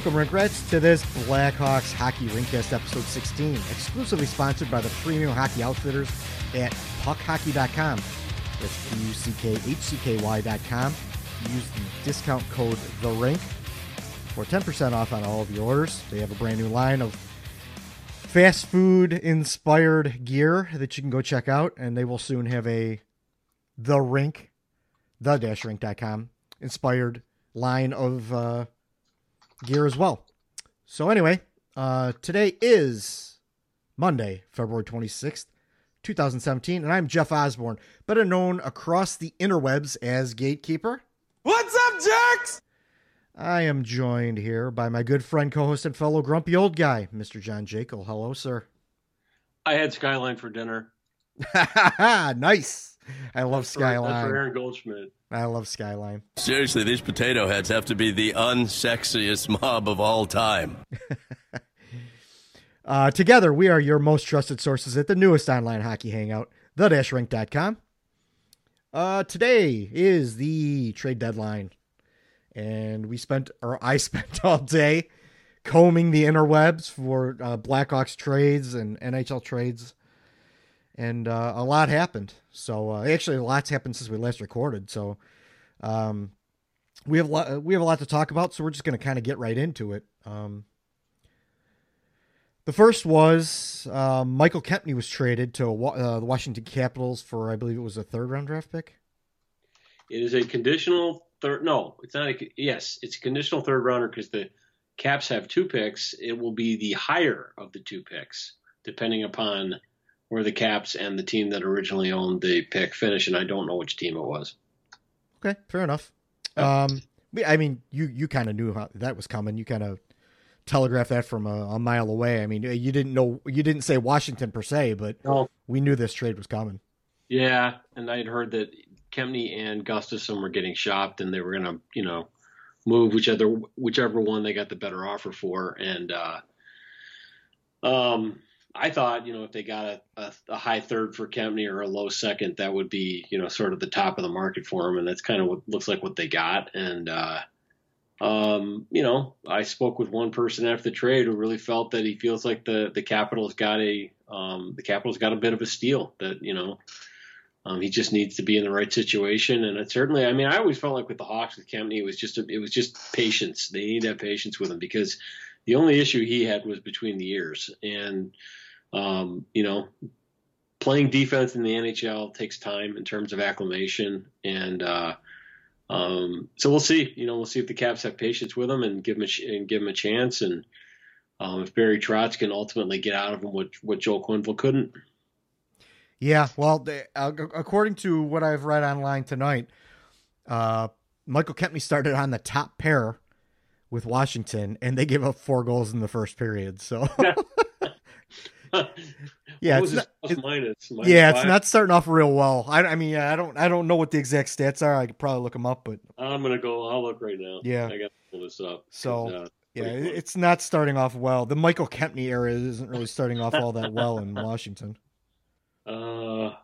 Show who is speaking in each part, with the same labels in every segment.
Speaker 1: Welcome, Rink Rats, to this Blackhawks Hockey Rinkcast episode 16, exclusively sponsored by the premium hockey outfitters at puckhockey.com. That's P-U-C-K-H-C-K-Y.com. Use the discount code The Rink for 10% off on all of your orders. They have a brand new line of fast food inspired gear that you can go check out, and they will soon have a The Rink, the dash rink.com inspired line of uh, gear as well. So, anyway, uh, today is Monday, February 26th, 2017, and I'm Jeff Osborne, better known across the interwebs as Gatekeeper.
Speaker 2: What's up, jerks?
Speaker 1: I am joined here by my good friend, co host, and fellow grumpy old guy, Mr. John Jekyll. Hello, sir.
Speaker 2: I had Skyline for dinner.
Speaker 1: nice. I love
Speaker 2: That's for- That's for Aaron Goldschmidt.
Speaker 1: I love Skyline.
Speaker 3: Seriously, these potato heads have to be the unsexiest mob of all time.
Speaker 1: Uh, together, we are your most trusted sources at the newest online hockey hangout, the-rink.com. Uh, today is the trade deadline, and we spent, or I spent all day combing the interwebs for uh, Blackhawks trades and NHL trades, and uh, a lot happened. So uh, actually, a lot's happened since we last recorded. So um, we have a lot, we have a lot to talk about. So we're just going to kind of get right into it. Um, the first was uh, Michael Kempny was traded to uh, the Washington Capitals for, I believe it was a third round draft pick.
Speaker 2: It is a conditional third. No, it's not. A, yes, it's a conditional third rounder because the Caps have two picks. It will be the higher of the two picks, depending upon where the Caps and the team that originally owned the pick finish. And I don't know which team it was.
Speaker 1: Okay, fair enough. Um, I mean, you you kind of knew how that was coming. You kind of telegraphed that from a, a mile away. I mean, you didn't know, you didn't say Washington per se, but
Speaker 2: No.
Speaker 1: we knew this trade was coming.
Speaker 2: Yeah, and I had heard that Kempny and Gustafsson were getting shopped, and they were gonna, you know, move whichever whichever one they got the better offer for. And uh, um, I thought, you know, if they got a, a, a high third for Kempny or a low second, that would be, you know, sort of the top of the market for him, and that's kind of what looks like what they got. And uh, um, you know, I spoke with one person after the trade who really felt that he feels like the the Capitals got a um, the Capitals got a bit of a steal that you know um, he just needs to be in the right situation, and it certainly. I mean, I always felt like with the Hawks with Kempny, it was just a, it was just patience. They need to have patience with him because the only issue he had was between the ears, and um, you know, playing defense in the NHL takes time in terms of acclimation, and uh, um, so we'll see. You know, we'll see if the Caps have patience with him and give him a, and give him a chance, and um, if Barry Trotz can ultimately get out of him what what Joel Quenneville couldn't.
Speaker 1: Yeah, well, they, uh, according to what I've read online tonight, uh, Michael Kempny started on the top pair with Washington, and they gave up four goals in the first period. So Yeah, it's
Speaker 2: his
Speaker 1: not-
Speaker 2: plus minus? Minus
Speaker 1: yeah, it's not starting off real well. I, I mean, I don't, I don't know what the exact stats are. I could probably look them up, but
Speaker 2: I'm gonna go. I'll look right now.
Speaker 1: Yeah.
Speaker 2: I got to pull this up.
Speaker 1: So,
Speaker 2: uh,
Speaker 1: yeah,
Speaker 2: pretty
Speaker 1: it's not starting off well. The Michael Kempny era isn't really starting off all that well in Washington.
Speaker 2: uh, oh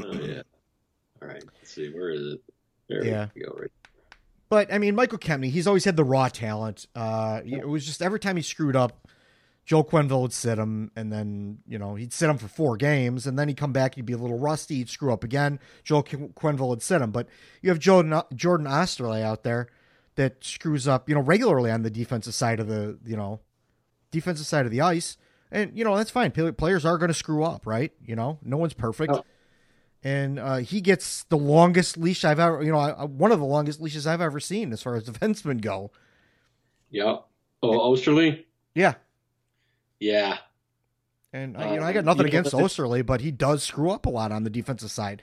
Speaker 2: yeah. All right. Let's see. Where is it? There
Speaker 1: Yeah.
Speaker 2: we go. Right.
Speaker 1: But I mean, Michael Kempny, he's always had the raw talent. Uh, it was just every time he screwed up, Joe Quenneville would sit him, and then you know he'd sit him for four games, and then he'd come back, he'd be a little rusty, he'd screw up again. Joe Qu- Quenneville would sit him, but you have Jordan Jordan Oesterle out there that screws up, you know, regularly on the defensive side of the you know defensive side of the ice, and you know that's fine. Players are going to screw up, right? You know, no one's perfect.
Speaker 2: Oh.
Speaker 1: And uh, he gets the longest leash I've ever, you know, I- one of the longest leashes I've ever seen as far as defensemen go.
Speaker 2: Yeah. Oh, Oesterle.
Speaker 1: Yeah,
Speaker 2: Yeah.
Speaker 1: and
Speaker 2: Uh,
Speaker 1: I, you know, I got nothing against Oesterle, but he does screw up a lot on the defensive side.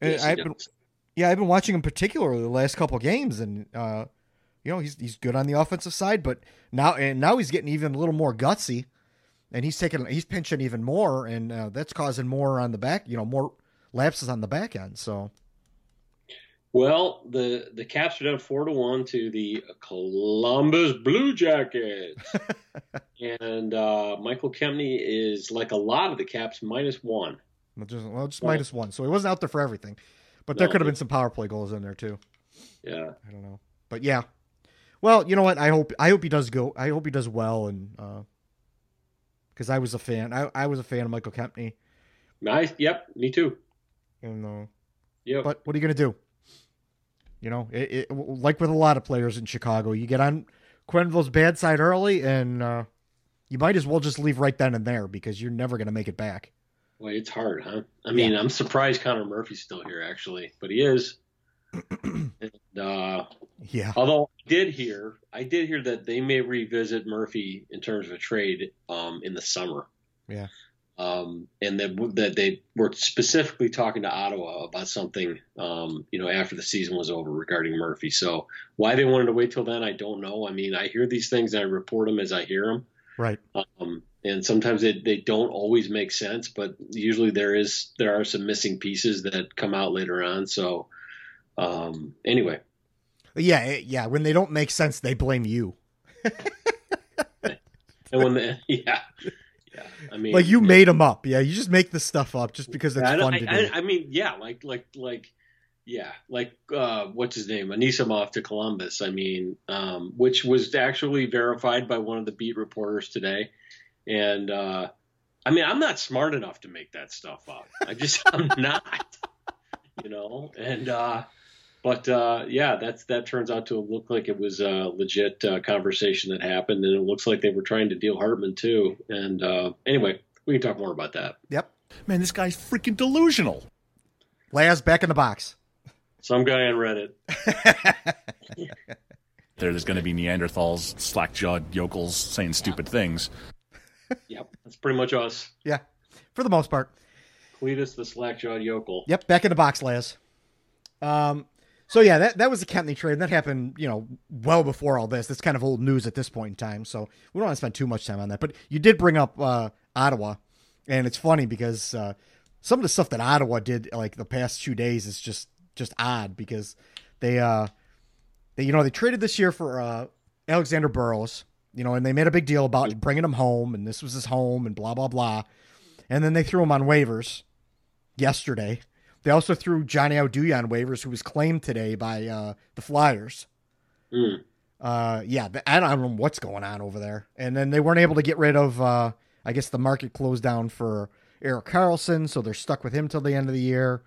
Speaker 1: And
Speaker 2: Yes,
Speaker 1: I've been, yeah, I've been watching him particularly the last couple games, and uh, you know, he's he's good on the offensive side, but now and now he's getting even a little more gutsy, and he's taking he's pinching even more, and uh, that's causing more on the back, you know, more lapses on the back end. So
Speaker 2: Well, the the Caps are down four to one to the Columbus Blue Jackets, and uh, Michael Kempny is like a lot of the Caps minus one.
Speaker 1: well, just, well, just
Speaker 2: Well-
Speaker 1: minus one, so he wasn't out there for everything, but there could have been some power play goals in there too.
Speaker 2: Yeah.
Speaker 1: I don't know. But yeah. Well, you know what? I hope I hope he does go. I hope he does well, and because uh, I was a fan, I, I was a fan of Michael Kempny.
Speaker 2: Nice. Yep. Me too.
Speaker 1: And uh,
Speaker 2: yeah.
Speaker 1: But what are you gonna do? You know, it, it, like with a lot of players in Chicago, you get on Quenneville's bad side early, and uh, you might as well just leave right then and there because you're never gonna make it back.
Speaker 2: Well, it's hard, huh? I mean, yeah. I'm surprised Connor Murphy's still here, actually, but he is. and, uh,
Speaker 1: yeah.
Speaker 2: Although I did hear, I did hear that they may revisit Murphy in terms of a trade um, in the summer.
Speaker 1: Yeah.
Speaker 2: Um, and that that they were specifically talking to Ottawa about something, um, you know, after the season was over regarding Murphy. So why they wanted to wait till then, I don't know. I mean, I hear these things and I report them as I hear them.
Speaker 1: Right.
Speaker 2: Um, and sometimes they, they don't always make sense, but usually there is there are some missing pieces that come out later on. So um, anyway,
Speaker 1: yeah, eh, yeah. When they don't make sense, they blame you.
Speaker 2: and when they, yeah, yeah. I mean,
Speaker 1: like you made them up. Yeah, you just make the stuff up just because it's
Speaker 2: yeah,
Speaker 1: fun
Speaker 2: I,
Speaker 1: to
Speaker 2: I,
Speaker 1: do.
Speaker 2: I mean, yeah, like like like yeah, like uh, what's his name, Anisimov to Columbus. I mean, um, which was actually verified by one of the beat reporters today, and uh, I mean, I'm not smart enough to make that stuff up. I just I'm not, you know, and. uh but uh, yeah, that's that turns out to look like it was a legit uh, conversation that happened, and it looks like they were trying to deal Hartman too. And uh, anyway, we can talk more about that.
Speaker 1: Yep.
Speaker 4: Man, this guy's freaking delusional.
Speaker 1: Laz back in the box.
Speaker 2: Some guy on Reddit.
Speaker 4: There's going to be Neanderthals, slack-jawed yokels saying stupid yeah. things.
Speaker 2: Yep, that's pretty much us.
Speaker 1: Yeah, for the most part.
Speaker 2: Cletus the slack-jawed yokel.
Speaker 1: Yep, back in the box, Laz. Um, so yeah, that that was the Kempny trade. That happened, you know, well before all this. That's kind of old news at this point in time. So we don't want to spend too much time on that. But you did bring up uh, Ottawa, and it's funny because uh, some of the stuff that Ottawa did like the past two days is just just odd because they uh they you know they traded this year for uh, Alexander Burrows, you know, and they made a big deal about bringing him home, and this was his home, and blah blah blah, and then they threw him on waivers yesterday they also threw Johnny Oduya on waivers, who was claimed today by uh, the Flyers.
Speaker 2: Mm.
Speaker 1: Uh, yeah, I don't know what's going on over there. And then they weren't able to get rid of. Uh, I guess the market closed down for Erik Karlsson, so they're stuck with him till the end of the year.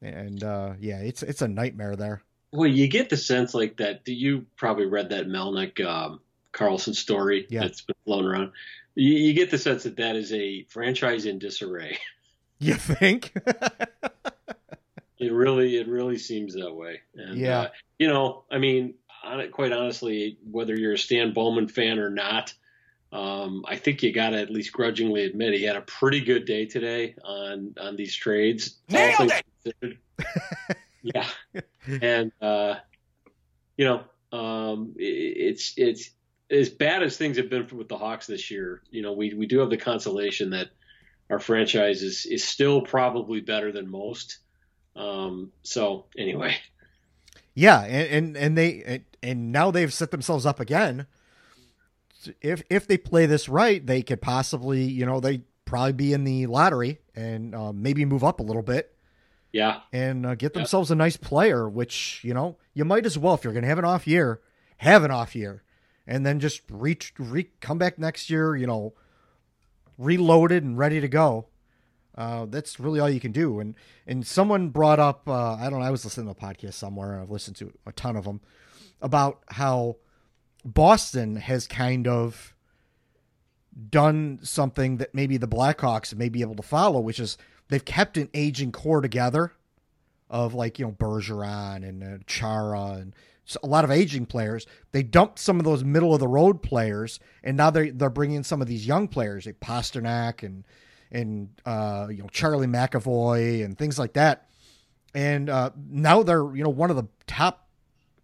Speaker 1: And uh, yeah, it's it's a nightmare there.
Speaker 2: Well, you get the sense like that. You probably read that Melnyk um, Karlsson story
Speaker 1: yeah.
Speaker 2: that's been flown around. You, you get the sense that that is a franchise in disarray.
Speaker 1: You think?
Speaker 2: It really, it really seems that way. And,
Speaker 1: yeah.
Speaker 2: Uh, you know, I mean, quite honestly, whether you're a Stan Bowman fan or not, um, I think you got to at least grudgingly admit he had a pretty good day today on on these trades.
Speaker 4: Nailed it.
Speaker 2: yeah, and uh, you know, um, it, it's it's as bad as things have been with the Hawks this year. You know, we we do have the consolation that our franchise is is still probably better than most. Um, so anyway,
Speaker 1: yeah, and and, and they and now they've set themselves up again. If if they play this right, they could possibly, you know, they probably be in the lottery and uh, maybe move up a little bit.
Speaker 2: Yeah,
Speaker 1: and uh, get themselves yeah. a nice player, which you know you might as well if you're going to have an off year, have an off year, and then just reach re- come back next year, you know, reloaded and ready to go. Uh, that's really all you can do. And and someone brought up, uh, I don't know, I was listening to a podcast somewhere, I've listened to a ton of them, about how Boston has kind of done something that maybe the Blackhawks may be able to follow, which is they've kept an aging core together of like, you know, Bergeron and uh, Chara and a lot of aging players. They dumped some of those middle of the road players, and now they're they're bringing some of these young players, like Pastrnak and and uh, you know Charlie McAvoy and things like that. And uh, now they're you know one of the top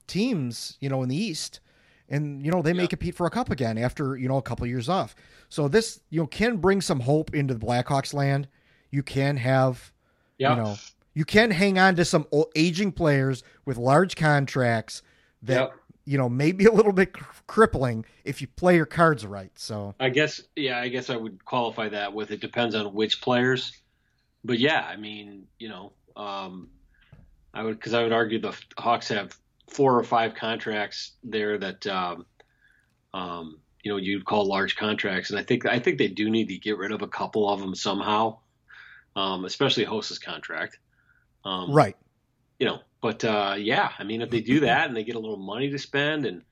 Speaker 1: teams you know in the East, and you know they yeah. may compete for a cup again after you know a couple of years off. So this you know can bring some hope into the Blackhawks land. You can have yeah. you know you can hang on to some aging players with large contracts that yep you know, maybe a little bit crippling if you play your cards right. So
Speaker 2: I guess, yeah, I guess I would qualify that with it depends on which players. But yeah, I mean, you know, um, I would because I would argue the Hawks have four or five contracts there that um, um, you know you'd call large contracts, and I think I think they do need to get rid of a couple of them somehow, um, especially Hossa's contract. Um,
Speaker 1: right.
Speaker 2: You know, but uh, yeah, I mean, if they do that and they get a little money to spend, and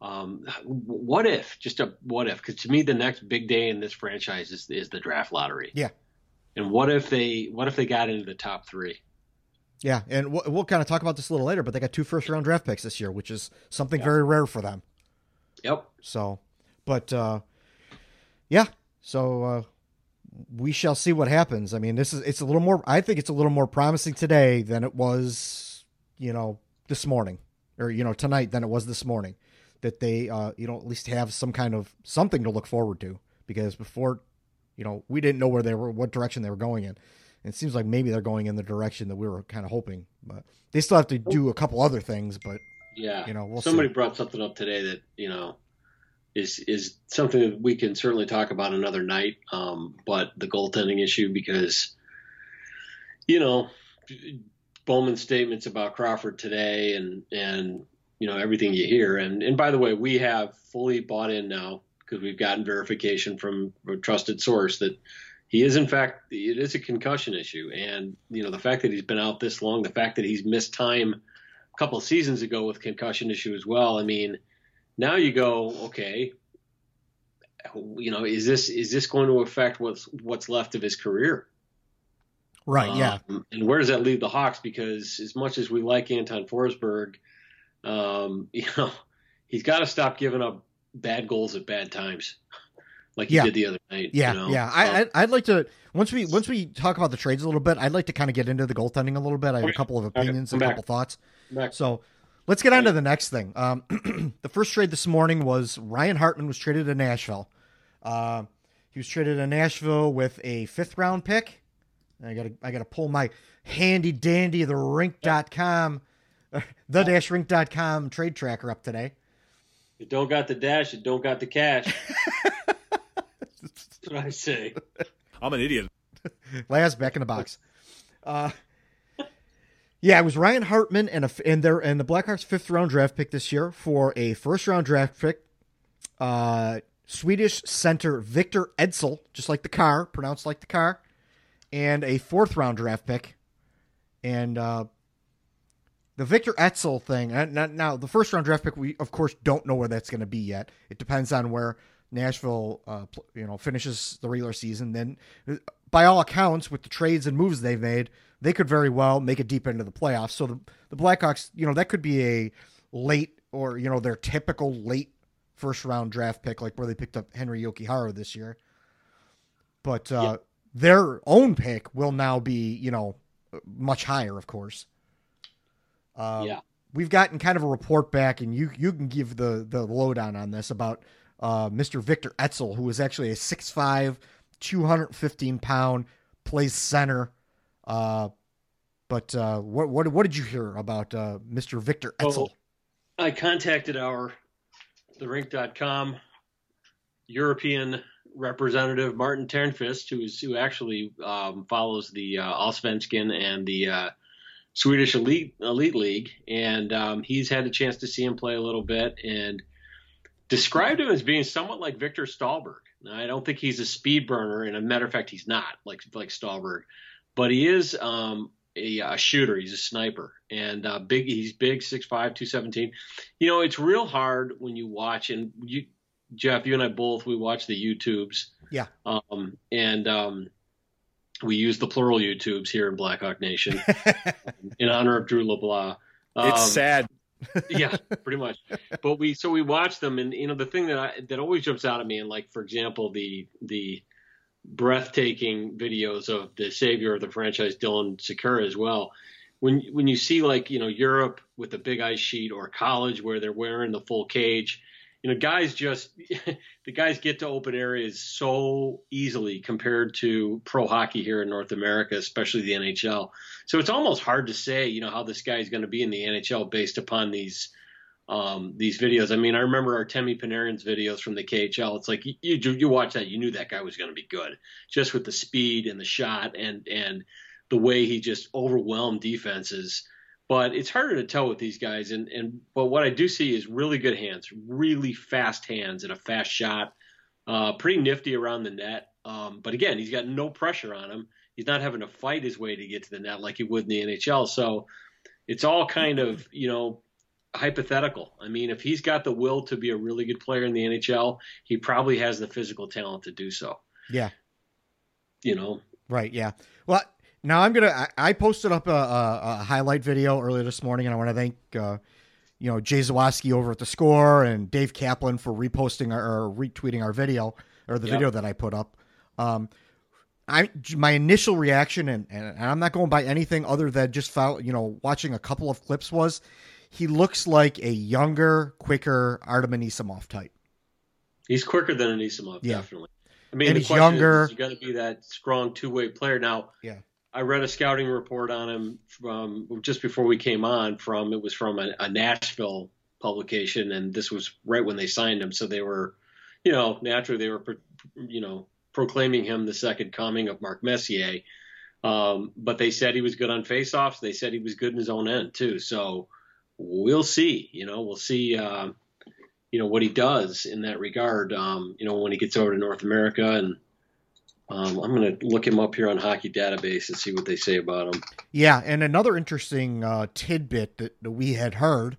Speaker 2: um, what if just a what if? Because to me, the next big day in this franchise is is the draft lottery.
Speaker 1: Yeah.
Speaker 2: And what if they what if they got into the top three?
Speaker 1: Yeah, and we'll, we'll kind of talk about this a little later, but they got two first round draft picks this year, which is something yeah. very rare for them.
Speaker 2: Yep.
Speaker 1: So, but uh, yeah, so uh, we shall see what happens. I mean, this is it's a little more. I think it's a little more promising today than it was, you know, this morning or you know tonight than it was this morning. That they, uh, you know, at least have some kind of something to look forward to because before, you know, we didn't know where they were, what direction they were going in. And it seems like maybe they're going in the direction that we were kind of hoping, but they still have to do a couple other things. But
Speaker 2: yeah,
Speaker 1: you know, we'll
Speaker 2: somebody
Speaker 1: see.
Speaker 2: brought something up today that you know is is something that we can certainly talk about another night. Um, but the goaltending issue, because you know Bowman's statements about Crawford today, and and you know everything you hear, and and by the way, we have fully bought in now because we've gotten verification from a trusted source that he is in fact it is a concussion issue, and you know the fact that he's been out this long, the fact that he's missed time a couple of seasons ago with concussion issue as well. I mean now you go, okay, you know, is this is this going to affect what's what's left of his career?
Speaker 1: Right. Yeah.
Speaker 2: Um, and where does that leave the Hawks? Because as much as we like Anton Forsberg, um, you know, he's got to stop giving up bad goals at bad times, like he
Speaker 1: Yeah.
Speaker 2: did the other night.
Speaker 1: Yeah,
Speaker 2: you know?
Speaker 1: yeah. I, I I'd like to once we once we talk about the trades a little bit, I'd like to kind of get into the goaltending a little bit. I have a couple of opinions and a couple thoughts. So let's get on to the next thing. Um, the first trade this morning was Ryan Hartman was traded to Nashville. Uh, he was traded to Nashville with a fifth round pick. I gotta I gotta pull my handy dandy the rink.com the dash rink.com trade tracker up today.
Speaker 2: You don't got the dash, you don't got the cash. That's what I say.
Speaker 4: I'm an idiot.
Speaker 1: Last back in the box. Uh, yeah, it was Ryan Hartman and a and their and the Blackhawks fifth round draft pick this year for a first round draft pick. Uh, Swedish center Victor Ejdsell, just like the car, pronounced like the car, and a fourth round draft pick. And uh, the Victor Ejdsell thing. uh, Now, the first round draft pick, we of course don't know where that's going to be yet. It depends on where Nashville, uh, you know, finishes the regular season. Then, uh, by all accounts, with the trades and moves they've made, they could very well make it deep into the playoffs. So the the Blackhawks, you know, that could be a late or you know their typical late first round draft pick, like where they picked up Henri Jokiharju this year. But uh. Their own pick will now be, you know, much higher, of course. Um,
Speaker 2: Yeah.
Speaker 1: We've gotten kind of a report back, and you you can give the the lowdown on this about uh, Mr. Victor Ejdsell, who is actually a 6'5", 215 pound, plays center. Uh, but uh, what what what did you hear about uh, Mr. Victor Ejdsell?
Speaker 2: I contacted our therink.com European representative Martin Ternfist, who is who actually um, follows the uh, Allsvenskan and the uh, Swedish elite elite league, and um, he's had a chance to see him play a little bit and described him as being somewhat like Victor Stahlberg. Now, I don't think he's a speed burner, and a matter of fact, he's not like like Stahlberg, but he is um, a, a shooter. He's a sniper, and uh, big. He's big, 6'5", 217. You know, it's real hard when you watch, and you, Jeff, you and I both, we watch the YouTubes.
Speaker 1: Yeah.
Speaker 2: Um, and um, we use the plural YouTubes here in Blackhawk Nation in honor of Drew LeBlanc.
Speaker 4: It's
Speaker 2: Um,
Speaker 4: sad.
Speaker 2: yeah, pretty much. But we so we watch them, and you know the thing that I, that always jumps out at me, and like for example, the the breathtaking videos of the savior of the franchise, Dylan Sikura, as well. When when you see like you know Europe with the big ice sheet or college where they're wearing the full cage, you know guys just the guys get to open areas so easily compared to pro hockey here in North America, especially the NHL. So it's almost hard to say, you know, how this guy is going to be in the NHL based upon these um, these videos. I mean, I remember Artemi Panarin's videos from the KHL. It's like you you, you watch that, you knew that guy was going to be good, just with the speed and the shot and and the way he just overwhelmed defenses. But it's harder to tell with these guys. And and but what I do see is really good hands, really fast hands, and a fast shot. Uh, pretty nifty around the net. Um, but again, he's got no pressure on him. He's not having to fight his way to get to the net like he would in the NHL. So it's all kind of you know hypothetical. I mean, if he's got the will to be a really good player in the NHL, he probably has the physical talent to do so.
Speaker 1: Yeah.
Speaker 2: You know.
Speaker 1: Right. Yeah. Well, now I'm gonna. I, I posted up a, a, a, highlight video earlier this morning, and I want to thank uh, you know Jay Zawaski over at the Score and Dave Kaplan for reposting our, or retweeting our video or the yep. video that I put up. Um, I my initial reaction, and, and I'm not going by anything other than just found, you know watching a couple of clips was he looks like a younger, quicker Artem Anisimov type.
Speaker 2: He's quicker than Anisimov, yeah. definitely. I mean,
Speaker 1: and he's younger.
Speaker 2: Is, is got to be that strong two way player. Now,
Speaker 1: yeah,
Speaker 2: I read a scouting report on him from just before we came on. From it was from a, a Nashville publication, and this was right when they signed him. So they were, you know, naturally they were, you know, proclaiming him the second coming of Mark Messier. Um, but they said he was good on faceoffs. They said he was good in his own end too. So we'll see. You know, we'll see. Uh, you know what he does in that regard. Um, you know when he gets over to North America, and um, I'm going to look him up here on Hockey Database and see what they say about him.
Speaker 1: Yeah, and another interesting uh, tidbit that, that, we had heard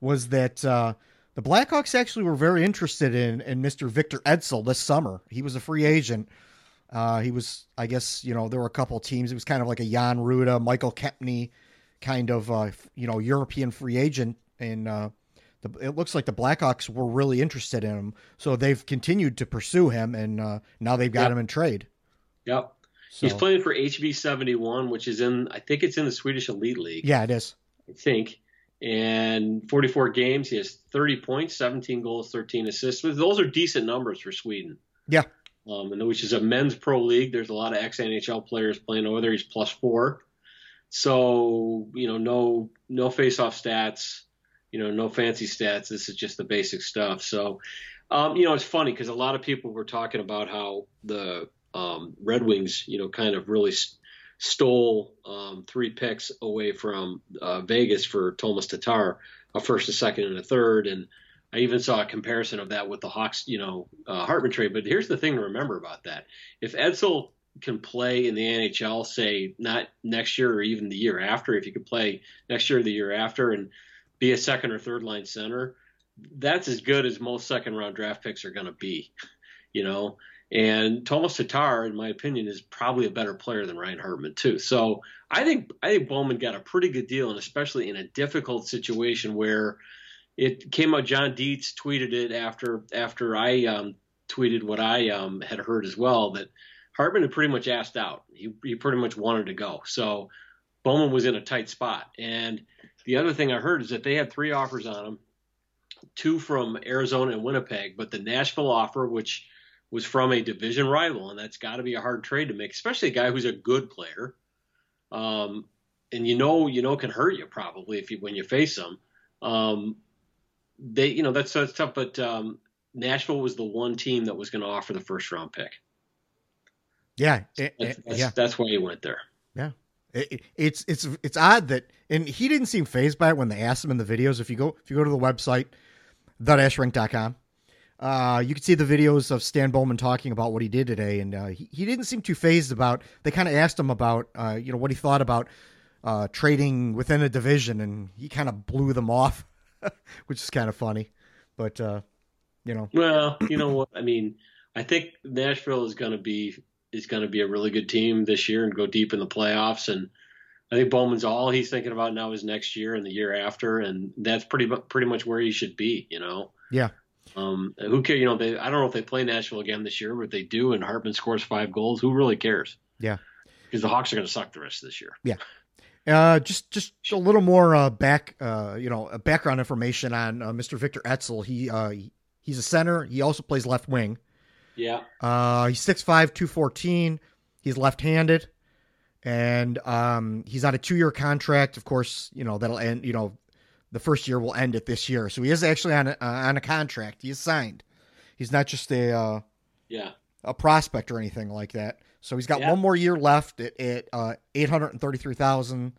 Speaker 1: was that uh, the Blackhawks actually were very interested in in Mr. Victor Ejdsell this summer. He was a free agent. Uh, he was, I guess, you know, there were a couple teams. It was kind of like a Jan Rutta, Michael Kempny kind of uh, you know European free agent, and uh, the, it looks like the Blackhawks were really interested in him, so they've continued to pursue him, and uh, now they've got yep. him in trade.
Speaker 2: Yep. So. He's playing for HV seventy one, which is in I think it's in the Swedish Elite League.
Speaker 1: Yeah, it is.
Speaker 2: I think. And 44 games, he has 30 points, 17 goals, 13 assists. Those are decent numbers for Sweden.
Speaker 1: Yeah.
Speaker 2: Um, and which is a men's pro league. There's a lot of ex NHL players playing over there. He's plus four. So you know, no no face off stats, you know, no fancy stats. This is just the basic stuff. So, um, you know, it's funny because a lot of people were talking about how the um, Red Wings, you know, kind of really st- stole um, three picks away from uh, Vegas for Tomas Tatar, a first, a second, and a third, and I even saw a comparison of that with the Hawks, you know, uh, Hartman trade. But here's the thing to remember about that: if Ejdsell can play in the NHL, say not next year or even the year after, if you could play next year or the year after and be a second or third line center, that's as good as most second round draft picks are going to be, you know. And Tomas Tatar, in my opinion, is probably a better player than Ryan Hartman too. So I think I think Bowman got a pretty good deal, and especially in a difficult situation where it came out. John Dietz tweeted it after after I um, tweeted what I um, had heard as well that Hartman had pretty much asked out. He, he pretty much wanted to go. So Bowman was in a tight spot. And the other thing I heard is that they had three offers on him, two from Arizona and Winnipeg, but the Nashville offer, which was from a division rival, and that's got to be a hard trade to make, especially a guy who's a good player. Um, and you know, you know, can hurt you probably if you when you face them. Um, they, you know, that's that's tough. But um, Nashville was the one team that was going to offer the first round pick.
Speaker 1: Yeah,
Speaker 2: it, that's, that's, yeah. That's why he went there.
Speaker 1: It, it's it's it's odd that, and he didn't seem phased by it when they asked him in the videos. If you go if you go to the website, thedashrink.com, uh, you can see the videos of Stan Bowman talking about what he did today, and uh, he, he didn't seem too phased about. They kind of asked him about, uh, you know, what he thought about uh, trading within a division, and he kind of blew them off, which is kind of funny. But uh, you know,
Speaker 2: well, you know what I mean. I think Nashville is going to be is going to be a really good team this year and go deep in the playoffs. And I think Bowman's all he's thinking about now is next year and the year after, and that's pretty pretty much where he should be. You know.
Speaker 1: Yeah.
Speaker 2: Um, who cares? You know, they I don't know if they play Nashville again this year, but they do, and Hartman scores five goals. Who really cares?
Speaker 1: Yeah.
Speaker 2: Because the Hawks are going to suck the rest of this year.
Speaker 1: Yeah. Uh, just just a little more uh, back, uh, you know, background information on uh, Mr. Victor Ejdsell. He uh, he's a center. He also plays left wing.
Speaker 2: Yeah. Uh,
Speaker 1: he's 6'5", 214. He's left-handed, and um, he's on a two-year contract. Of course, you know that'll end. You know, the first year will end it this year, so he is actually on a, uh, on a contract. He is signed. He's not just a uh,
Speaker 2: yeah
Speaker 1: a prospect or anything like that. So he's got yeah. one more year left at, at uh, eight hundred and thirty three thousand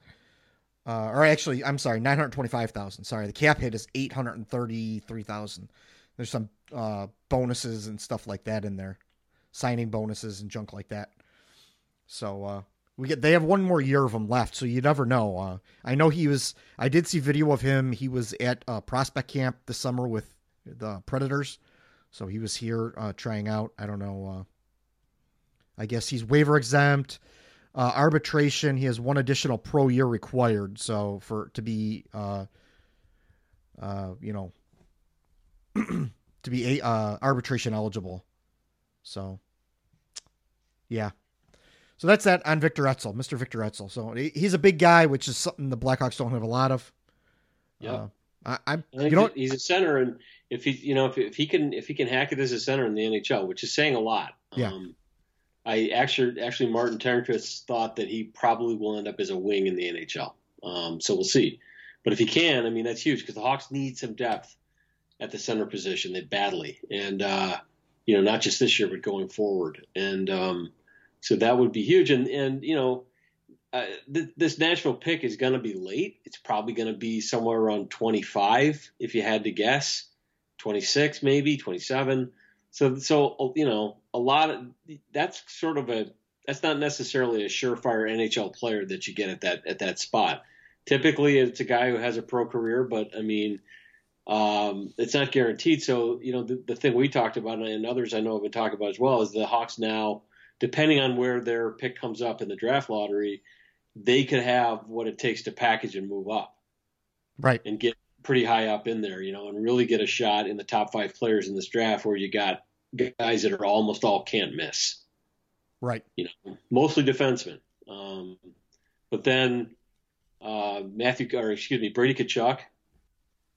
Speaker 1: Uh, or actually, I'm sorry, nine hundred twenty-five thousand. Sorry, the cap hit is eight hundred thirty-three thousand. There's some uh, bonuses and stuff like that in there, signing bonuses and junk like that. So uh, we get they have one more year of him left, so you never know. Uh, I know he was. I did see video of him. He was at uh, prospect camp this summer with the Predators, so he was here uh, trying out. I don't know. Uh, I guess he's waiver exempt. Uh, arbitration, he has one additional pro year required. So for to be, uh, you know, to be a, uh, arbitration eligible. So, yeah. So that's that on Victor Ejdsell, Mr. Victor Ejdsell. So he's a big guy, which is something the Blackhawks don't have a lot of.
Speaker 2: Yeah,
Speaker 1: uh, I, I'm.
Speaker 2: I
Speaker 1: You know,
Speaker 2: he's a center, and if he, you know, if, if he can, if he can hack it as a center in the NHL, which is saying a lot.
Speaker 1: Yeah.
Speaker 2: Um, I actually, actually, Martin Ternquist thought that he probably will end up as a wing in the NHL. Um, so we'll see. But if he can, I mean, that's huge because the Hawks need some depth at the center position. They badly, and uh, you know, not just this year, but going forward. And um, so that would be huge. And and you know, uh, th- this Nashville pick is going to be late. It's probably going to be somewhere around 25, if you had to guess, 26 maybe, 27. So so you know, a lot of that's sort of a that's not necessarily a surefire NHL player that you get at that at that spot. Typically, it's a guy who has a pro career, but I mean, um, it's not guaranteed. So you know, the, the thing we talked about and others I know have been talking about as well is the Hawks now, depending on where their pick comes up in the draft lottery, they could have what it takes to package and move up
Speaker 1: right.
Speaker 2: and get pretty high up in there, you know, and really get a shot in the top five players in this draft where you got guys that are almost all can't miss
Speaker 1: Right.
Speaker 2: you know, mostly defensemen. Um, but then uh, Matthew, or excuse me, Brady Tkachuk,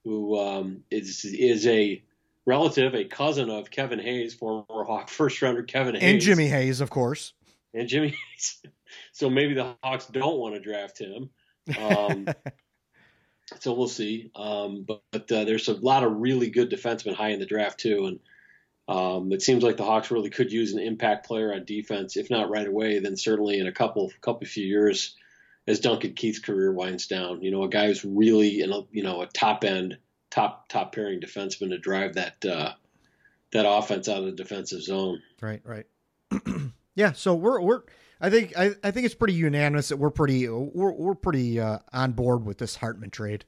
Speaker 2: who um, is is a relative, a cousin of Kevin Hayes, former Hawk first rounder Kevin Hayes,
Speaker 1: And Jimmy Hayes, of course.
Speaker 2: and Jimmy Hayes. so maybe the Hawks don't want to draft him. Um, so we'll see. Um, but but uh, there's a lot of really good defensemen high in the draft too, and um, it seems like the Hawks really could use an impact player on defense, if not right away, then certainly in a couple couple few years as Duncan Keith's career winds down. You know, a guy who's really in a you know a top end, top top pairing defenseman to drive that uh, that offense out of the defensive zone.
Speaker 1: Right, right. yeah, so we're we're I think I, I think it's pretty unanimous that we're pretty we're we're pretty uh, on board with this Hartman trade.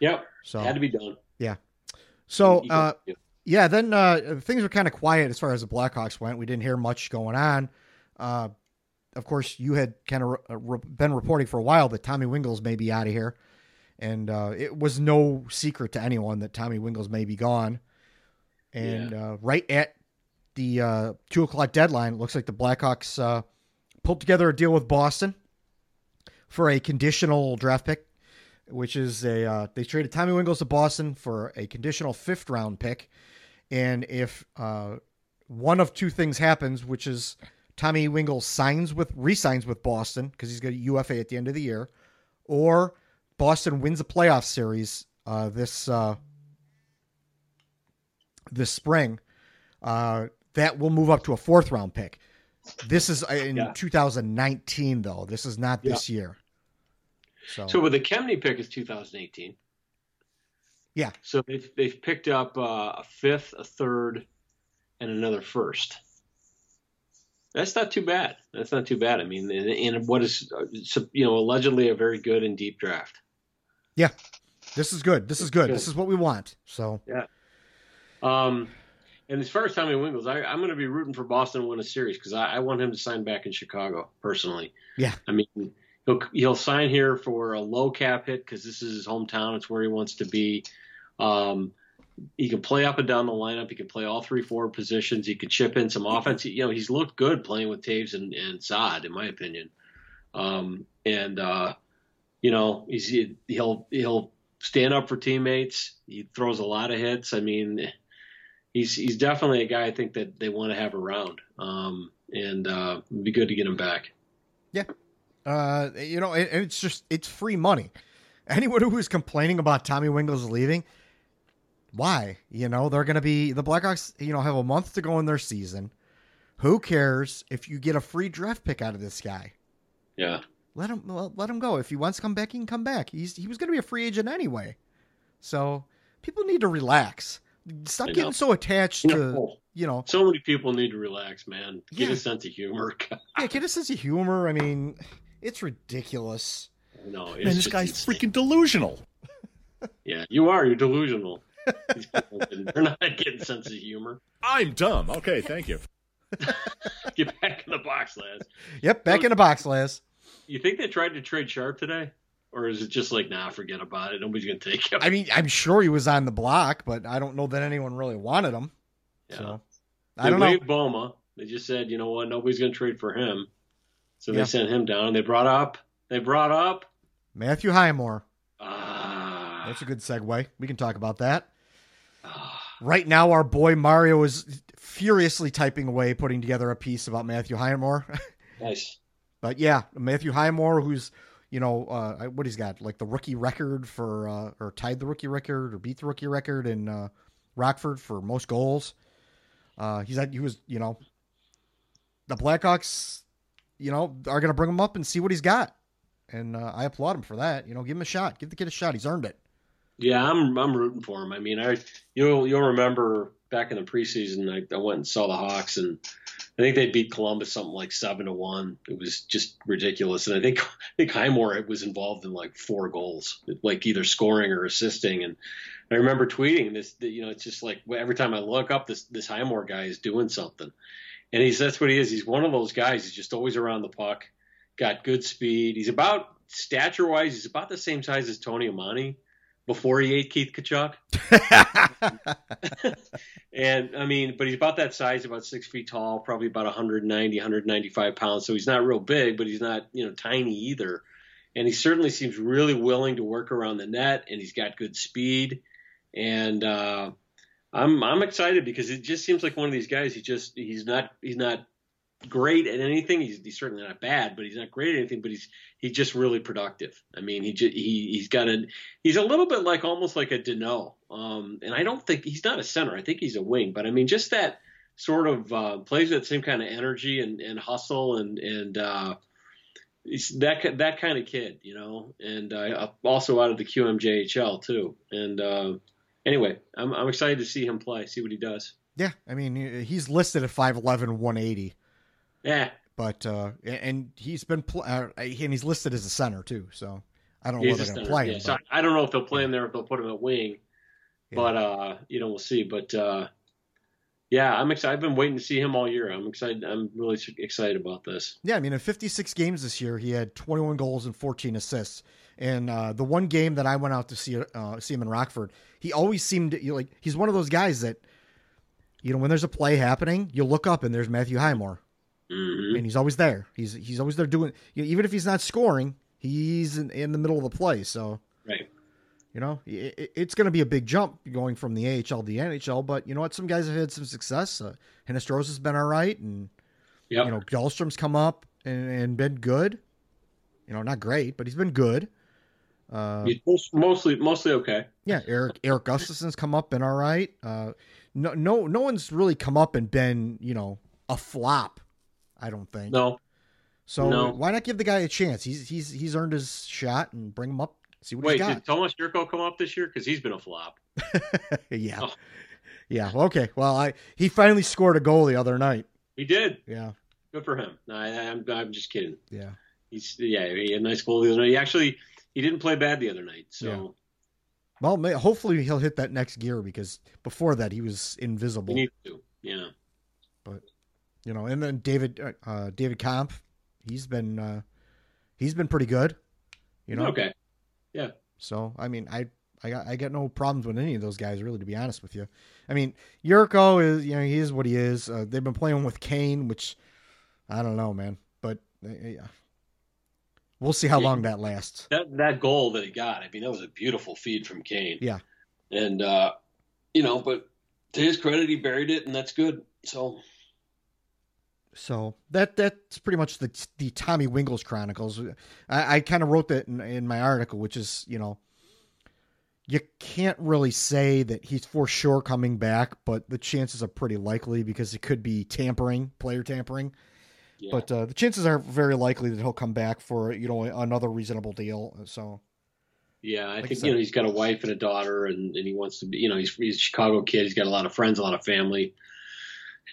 Speaker 2: Yep,
Speaker 1: So
Speaker 2: had to be done. Yeah. So
Speaker 1: uh, yeah, then uh, things were kind of quiet as far as the Blackhawks went. We didn't hear much going on. Of course, you had kind of re- uh, re- been reporting for a while that Tommy Wingels may be out of here, and uh, it was no secret to anyone that Tommy Wingels may be gone. And uh, right at the uh, two o'clock deadline, it looks like the Blackhawks uh, pulled together a deal with Boston for a conditional draft pick, which is a uh, they traded Tommy Wingels to Boston for a conditional fifth round pick, and if uh, one of two things happens, which is Tommy Wingels signs with re-signs with Boston because he's got a UFA at the end of the year, or Boston wins a playoff series uh, this uh, this spring, uh, that will move up to a fourth round pick. This is in
Speaker 2: Yeah.
Speaker 1: 2019, though. This is not this year. So,
Speaker 2: So with the Kempny pick is 2018.
Speaker 1: Yeah.
Speaker 2: So they've they've picked up uh, a fifth, a third, and another first. That's not too bad. That's not too bad. I mean, in, in what is you know allegedly a very good and deep draft.
Speaker 1: Yeah, this is good. This is good.
Speaker 2: Good.
Speaker 1: This is what we want. So, yeah.
Speaker 2: Um, and as far as Tommy Wingels, I, I'm going to be rooting for Boston to win a series because I, I want him to sign back in Chicago personally.
Speaker 1: Yeah.
Speaker 2: I mean, he'll he'll sign here for a low cap hit because this is his hometown. It's where he wants to be. Um, he can play up and down the lineup. He can play all three forward positions. He could chip in some offense. You know, he's looked good playing with Toews and, and Saad, in my opinion. Um, and uh, you know, he's he'll he'll stand up for teammates. He throws a lot of hits. I mean, he's he's definitely a guy I think that they want to have around. Um, and uh, it'd be good to get him back.
Speaker 1: Yeah, uh, you know, it, it's just it's free money. Anyone who is complaining about Tommy Wingels leaving, why? You know, they're going to be the Blackhawks. You know, have a month to go in their season. Who cares if you get a free draft pick out of this guy?
Speaker 2: Yeah.
Speaker 1: let him let him go. If he wants to come back, he can come back. He's he was going to be a free agent anyway. So people need to relax. Stop getting so attached
Speaker 2: You
Speaker 1: to you know.
Speaker 2: so many people need to relax, man. Get
Speaker 1: Yeah.
Speaker 2: a sense of humor.
Speaker 1: Yeah, get a sense of humor. I mean, it's ridiculous.
Speaker 2: no, it's
Speaker 4: Man, this guy's
Speaker 2: insane.
Speaker 4: freaking delusional.
Speaker 2: Yeah, you are. You're delusional. These people, They're not getting sense of humor.
Speaker 4: I'm dumb. Okay, thank you.
Speaker 2: Get back in the box, lads.
Speaker 1: Yep, back in the box, Laz.
Speaker 2: You think they tried to trade Sharp today, or is it just like, nah, forget about it. Nobody's gonna take him.
Speaker 1: I mean, I'm sure he was on the block, but I don't know that anyone really wanted him.
Speaker 2: Yeah.
Speaker 1: So
Speaker 2: They
Speaker 1: I don't know.
Speaker 2: waived Bouma. They just said, you know what, nobody's gonna trade for him. So they
Speaker 1: Yeah.
Speaker 2: sent him down. And they brought up. They brought up.
Speaker 1: Matthew Highmore.
Speaker 2: Ah,
Speaker 1: That's a good segue. We can talk about that. Right now, our boy Mario is furiously typing away, putting together a piece about Matthew Highmore.
Speaker 2: nice.
Speaker 1: but yeah, Matthew Highmore, who's you know uh, what he's got, like the rookie record for, uh, or tied the rookie record, or beat the rookie record in uh, Rockford for most goals. Uh, he's at, he was you know the Blackhawks, you know, are going to bring him up and see what he's got, and uh, I applaud him for that. You know, give him a shot, give the kid a shot. He's earned it.
Speaker 2: Yeah, I'm I'm rooting for him. I mean, I you'll you'll remember back in the preseason, I, I went and saw the Hawks, and I think they beat Columbus something like seven to one. It was just ridiculous, and I think I think Highmore was involved in like four goals, like either scoring or assisting. And I remember tweeting this. You know, it's just like every time I look up, this this Highmore guy is doing something, and he's that's what he is. He's one of those guys. He's just always around the puck, got good speed. He's about stature wise, he's about the same size as Tony Amonte before he ate Keith Tkachuk. and I mean, but he's about that size, about six feet tall, probably about 190, 195 pounds. So he's not real big, but he's not, you know, tiny either. And he certainly seems really willing to work around the net, and he's got good speed. And uh, I'm I'm excited because it just seems like one of these guys. He just he's not he's not great at anything. He's, he's certainly not bad, but he's not great at anything. But he's he's just really productive. I mean, he just, he he's got a he's a little bit like almost like a Danault. Um, and I don't think he's not a center. I think he's a wing. But I mean, just that sort of uh, plays that same kind of energy and, and hustle and and uh, that that kind of kid, you know. And uh, also out of the QMJHL too. And uh, anyway, I'm I'm excited to see him play, see what he does.
Speaker 1: yeah, I mean, he's listed at 5'11", 180.
Speaker 2: Yeah,
Speaker 1: but uh, and he's been pl- uh, and he's listed as a center too. So I don't know
Speaker 2: he's
Speaker 1: whether
Speaker 2: a
Speaker 1: they're going to
Speaker 2: center.
Speaker 1: play
Speaker 2: Yeah,
Speaker 1: him.
Speaker 2: so I don't know if they'll play him there, if they'll put him at wing.
Speaker 1: Yeah.
Speaker 2: But uh, you know, we'll see. But uh, yeah, I'm excited. I've been waiting to see him all year. I'm excited. I'm really excited about this.
Speaker 1: yeah, I mean, in 56 games this year, he had 21 goals and 14 assists. And uh, the one game that I went out to see uh, see him in Rockford, he always seemed you know, like he's one of those guys that, you know, when there's a play happening, you look up and there's Matthew Highmore,
Speaker 2: hmm
Speaker 1: and he's always there. He's he's always there doing. You know, even if he's not scoring, he's in, in the middle of the play. So
Speaker 2: Right.
Speaker 1: You know, it, it- it's going to be a big jump going from the AHL to the NHL. But you know what? Some guys have had some success. Uh, Hinostroza's has been all right, and
Speaker 2: Yep.
Speaker 1: you know, Dahlstrom's come up and, and been good. You know, not great, but he's been good. Uh,
Speaker 2: mostly mostly okay.
Speaker 1: yeah, Eric Eric Gustafsson's come up and all right. Uh, no, no, no one's really come up and been you know a flop. I don't think.
Speaker 2: No.
Speaker 1: So
Speaker 2: no.
Speaker 1: why not give the guy a chance? He's he's he's earned his shot and bring him up. See what
Speaker 2: Wait,
Speaker 1: he's got.
Speaker 2: did Tomas Jurco come up this year? Because he's been a flop.
Speaker 1: yeah.
Speaker 2: Oh.
Speaker 1: Yeah. Okay. Well, I he finally scored a goal the other night.
Speaker 2: He did.
Speaker 1: Yeah.
Speaker 2: Good for him. No, I, I'm I'm just kidding.
Speaker 1: Yeah.
Speaker 2: He's yeah, he had a nice goal the other night. He actually he didn't play bad the other night. So
Speaker 1: Yeah. Well, hopefully he'll hit that next gear because before that he was invisible.
Speaker 2: he needs to. Yeah.
Speaker 1: You know, and then David uh, uh, David Kampf, he's been uh, he's been pretty good. You know.
Speaker 2: Okay. Yeah.
Speaker 1: So I mean, I I got I got no problems with any of those guys really, to be honest with you. I mean, Jurco is you know he is what he is. Uh, they've been playing with Kane, which I don't know, man, but uh, yeah. We'll see how
Speaker 2: Yeah.
Speaker 1: long that lasts.
Speaker 2: That that goal that he got, I mean, that was a beautiful feed from Kane.
Speaker 1: Yeah.
Speaker 2: And uh, you know, but to his credit, he buried it, and that's good. So
Speaker 1: So that that's pretty much the the Tommy Wingels Chronicles. I, I kind of wrote that in, in my article, which is you know you can't really say that he's for sure coming back, but the chances are pretty likely because it could be tampering, player tampering.
Speaker 2: Yeah.
Speaker 1: But uh, the chances are very likely that he'll come back for you know another reasonable deal. So
Speaker 2: Yeah, I
Speaker 1: Like I
Speaker 2: think
Speaker 1: said-
Speaker 2: you know he's got a wife and a daughter, and, and he wants to be. You know, he's he's a Chicago kid. He's got a lot of friends, a lot of family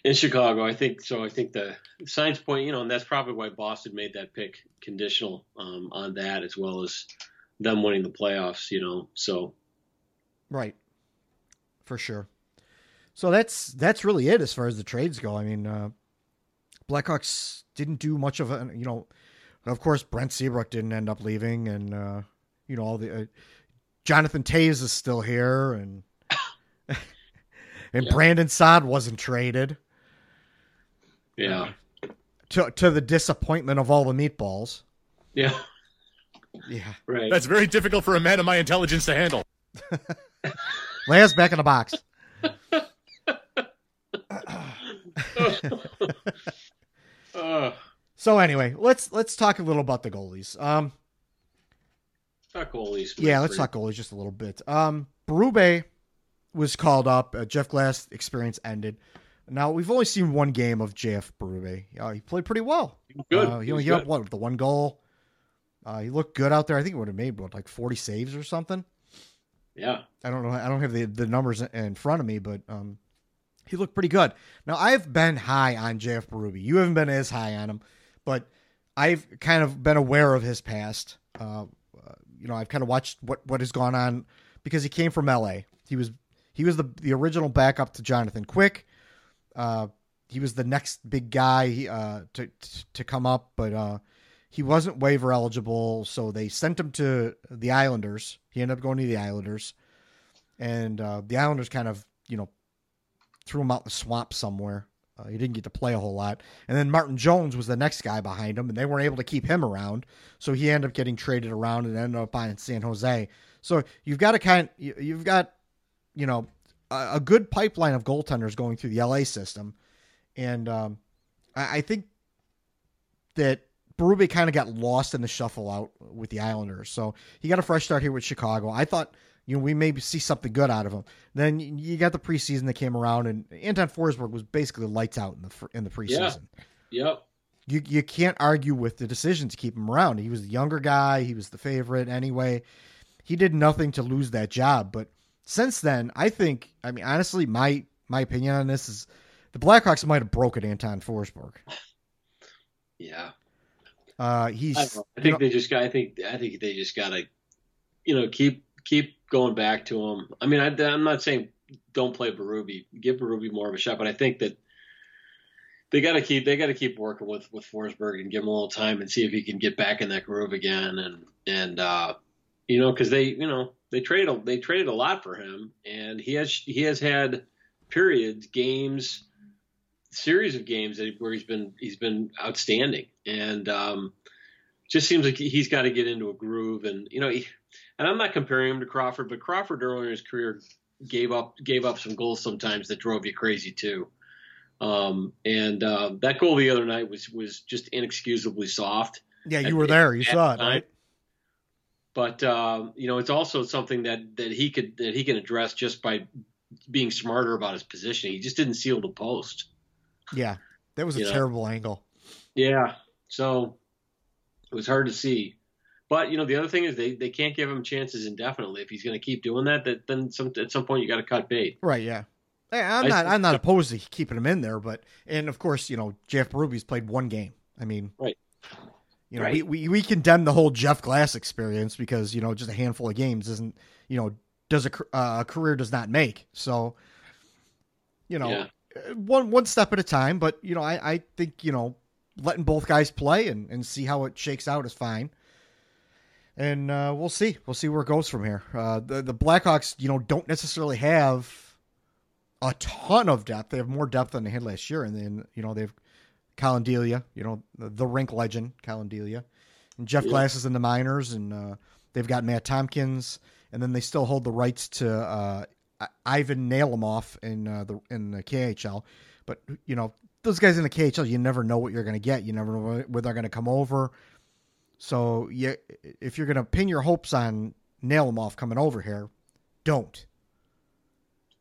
Speaker 2: in Chicago. I think so. I think the science point, you know, and that's probably why Boston made that pick conditional um, on that, as well as them winning the playoffs. You know, so
Speaker 1: right, for sure. So that's that's really it as far as the trades go. I mean, uh, Blackhawks didn't do much of a you know, of course Brent Seabrook didn't end up leaving, and uh, you know all the uh, Jonathan Toews is still here, and and
Speaker 2: Yeah.
Speaker 1: Brandon Saad wasn't traded.
Speaker 2: yeah,
Speaker 1: to to the disappointment of all the meatballs.
Speaker 2: yeah,
Speaker 1: Yeah.
Speaker 2: right.
Speaker 4: That's very difficult for a man of my intelligence to handle.
Speaker 1: Leia's back in the box.
Speaker 2: uh,
Speaker 1: So anyway, let's let's talk a little about the goalies. Um
Speaker 2: talk goalies.
Speaker 1: yeah, let's talk goalies just a little bit. Um Berube was called up. Uh, Jeff Glass experience ended. Now we've only seen one game of JF Berube. Uh, he played pretty well.
Speaker 2: Good.
Speaker 1: Uh, he only gave up what the one goal. Uh, he looked good out there. I think he would have made what like forty saves or something.
Speaker 2: Yeah,
Speaker 1: I don't know. I don't have the, the numbers in front of me, but um, he looked pretty good. Now I've been high on JF Berube. You haven't been as high on him, but I've kind of been aware of his past. Uh, uh, you know, I've kind of watched what what has gone on because he came from LA. He was he was the the original backup to Jonathan Quick. Uh, he was the next big guy uh, to to come up, but uh, he wasn't waiver eligible, so they sent him to the Islanders. He ended up going to the Islanders, and uh, the Islanders kind of you know threw him out in the swamp somewhere. Uh, he didn't get to play a whole lot, and then Martin Jones was the next guy behind him, and they weren't able to keep him around, so he ended up getting traded around and ended up on San Jose. So you've got to kind, you- you've got you know a, a good pipeline of goaltenders going through the LA system, and um, I, I think that Berube kind of got lost in the shuffle out with the Islanders. So he got a fresh start here with Chicago. I thought, you know, we may see something good out of him. Then you got the preseason that came around, and Anton Forsberg was basically lights out in the in the preseason.
Speaker 2: yep,
Speaker 1: You you can't argue with the decision to keep him around. He was the younger guy. He was the favorite anyway. He did nothing to lose that job. But since then, I think, I mean, honestly, my my opinion on this is the Blackhawks might have broken Anton Forsberg.
Speaker 2: yeah.
Speaker 1: Uh, he's
Speaker 2: I. I think
Speaker 1: know-
Speaker 2: they just got. I think I think they just got to, you know, keep keep going back to him. I mean, I, I'm not saying don't play Berube. give Berube more of a shot, but I think that they got to keep they got to keep working with with Forsberg and give him a little time and see if he can get back in that groove again and and uh, you know because they you know they trade a, they traded a lot for him and he has he has had periods games series of games that where he's been he's been outstanding. And um, just seems like he's got to get into a groove. And you know he, and I'm not comparing him to Crawford but Crawford earlier in his career gave up gave up some goals sometimes that drove you crazy too. Um, and uh, that goal the other night was was just inexcusably soft.
Speaker 1: Yeah,
Speaker 2: at-
Speaker 1: you were there. You
Speaker 2: at
Speaker 1: saw it, right?
Speaker 2: But um, you know it's also something that that he could that he can address just by being smarter about his position he just didn't seal the post
Speaker 1: Yeah, that was a
Speaker 2: You know.
Speaker 1: terrible angle.
Speaker 2: Yeah. So it was hard to see. But you know, the other thing is they, they can't give him chances indefinitely. If he's going to keep doing that, that then some at some point you got to cut bait.
Speaker 1: Right? Yeah. Hey, I'm
Speaker 2: I
Speaker 1: not. I'm not opposed to keeping him in there, but and of course, you know, JF Berube's played one game. I mean,
Speaker 2: Right.
Speaker 1: You know,
Speaker 2: Right.
Speaker 1: we, we we condemn the whole Jeff Glass experience because you know just a handful of games isn't you know does a uh, a career does not make. So, you know,
Speaker 2: Yeah.
Speaker 1: uh, one one step at a time. But you know, I I think you know letting both guys play and and see how it shakes out is fine. And uh, we'll see. We'll see where it goes from here. Uh, the the Blackhawks, you know, don't necessarily have a ton of depth. They have more depth than they had last year, and then you know they've Colin Delia, you know the, the rink legend Colin Delia, and Jeff
Speaker 2: Yeah.
Speaker 1: Glass is in the minors, and uh, they've got Matt Tompkins, and then they still hold the rights to uh, Ivan Nalimov in uh, the in the KHL. But you know those guys in the KHL, you never know what you're going to get. You never know whether they're going to come over. So you, if you're going to pin your hopes on Nalimov coming over here, don't.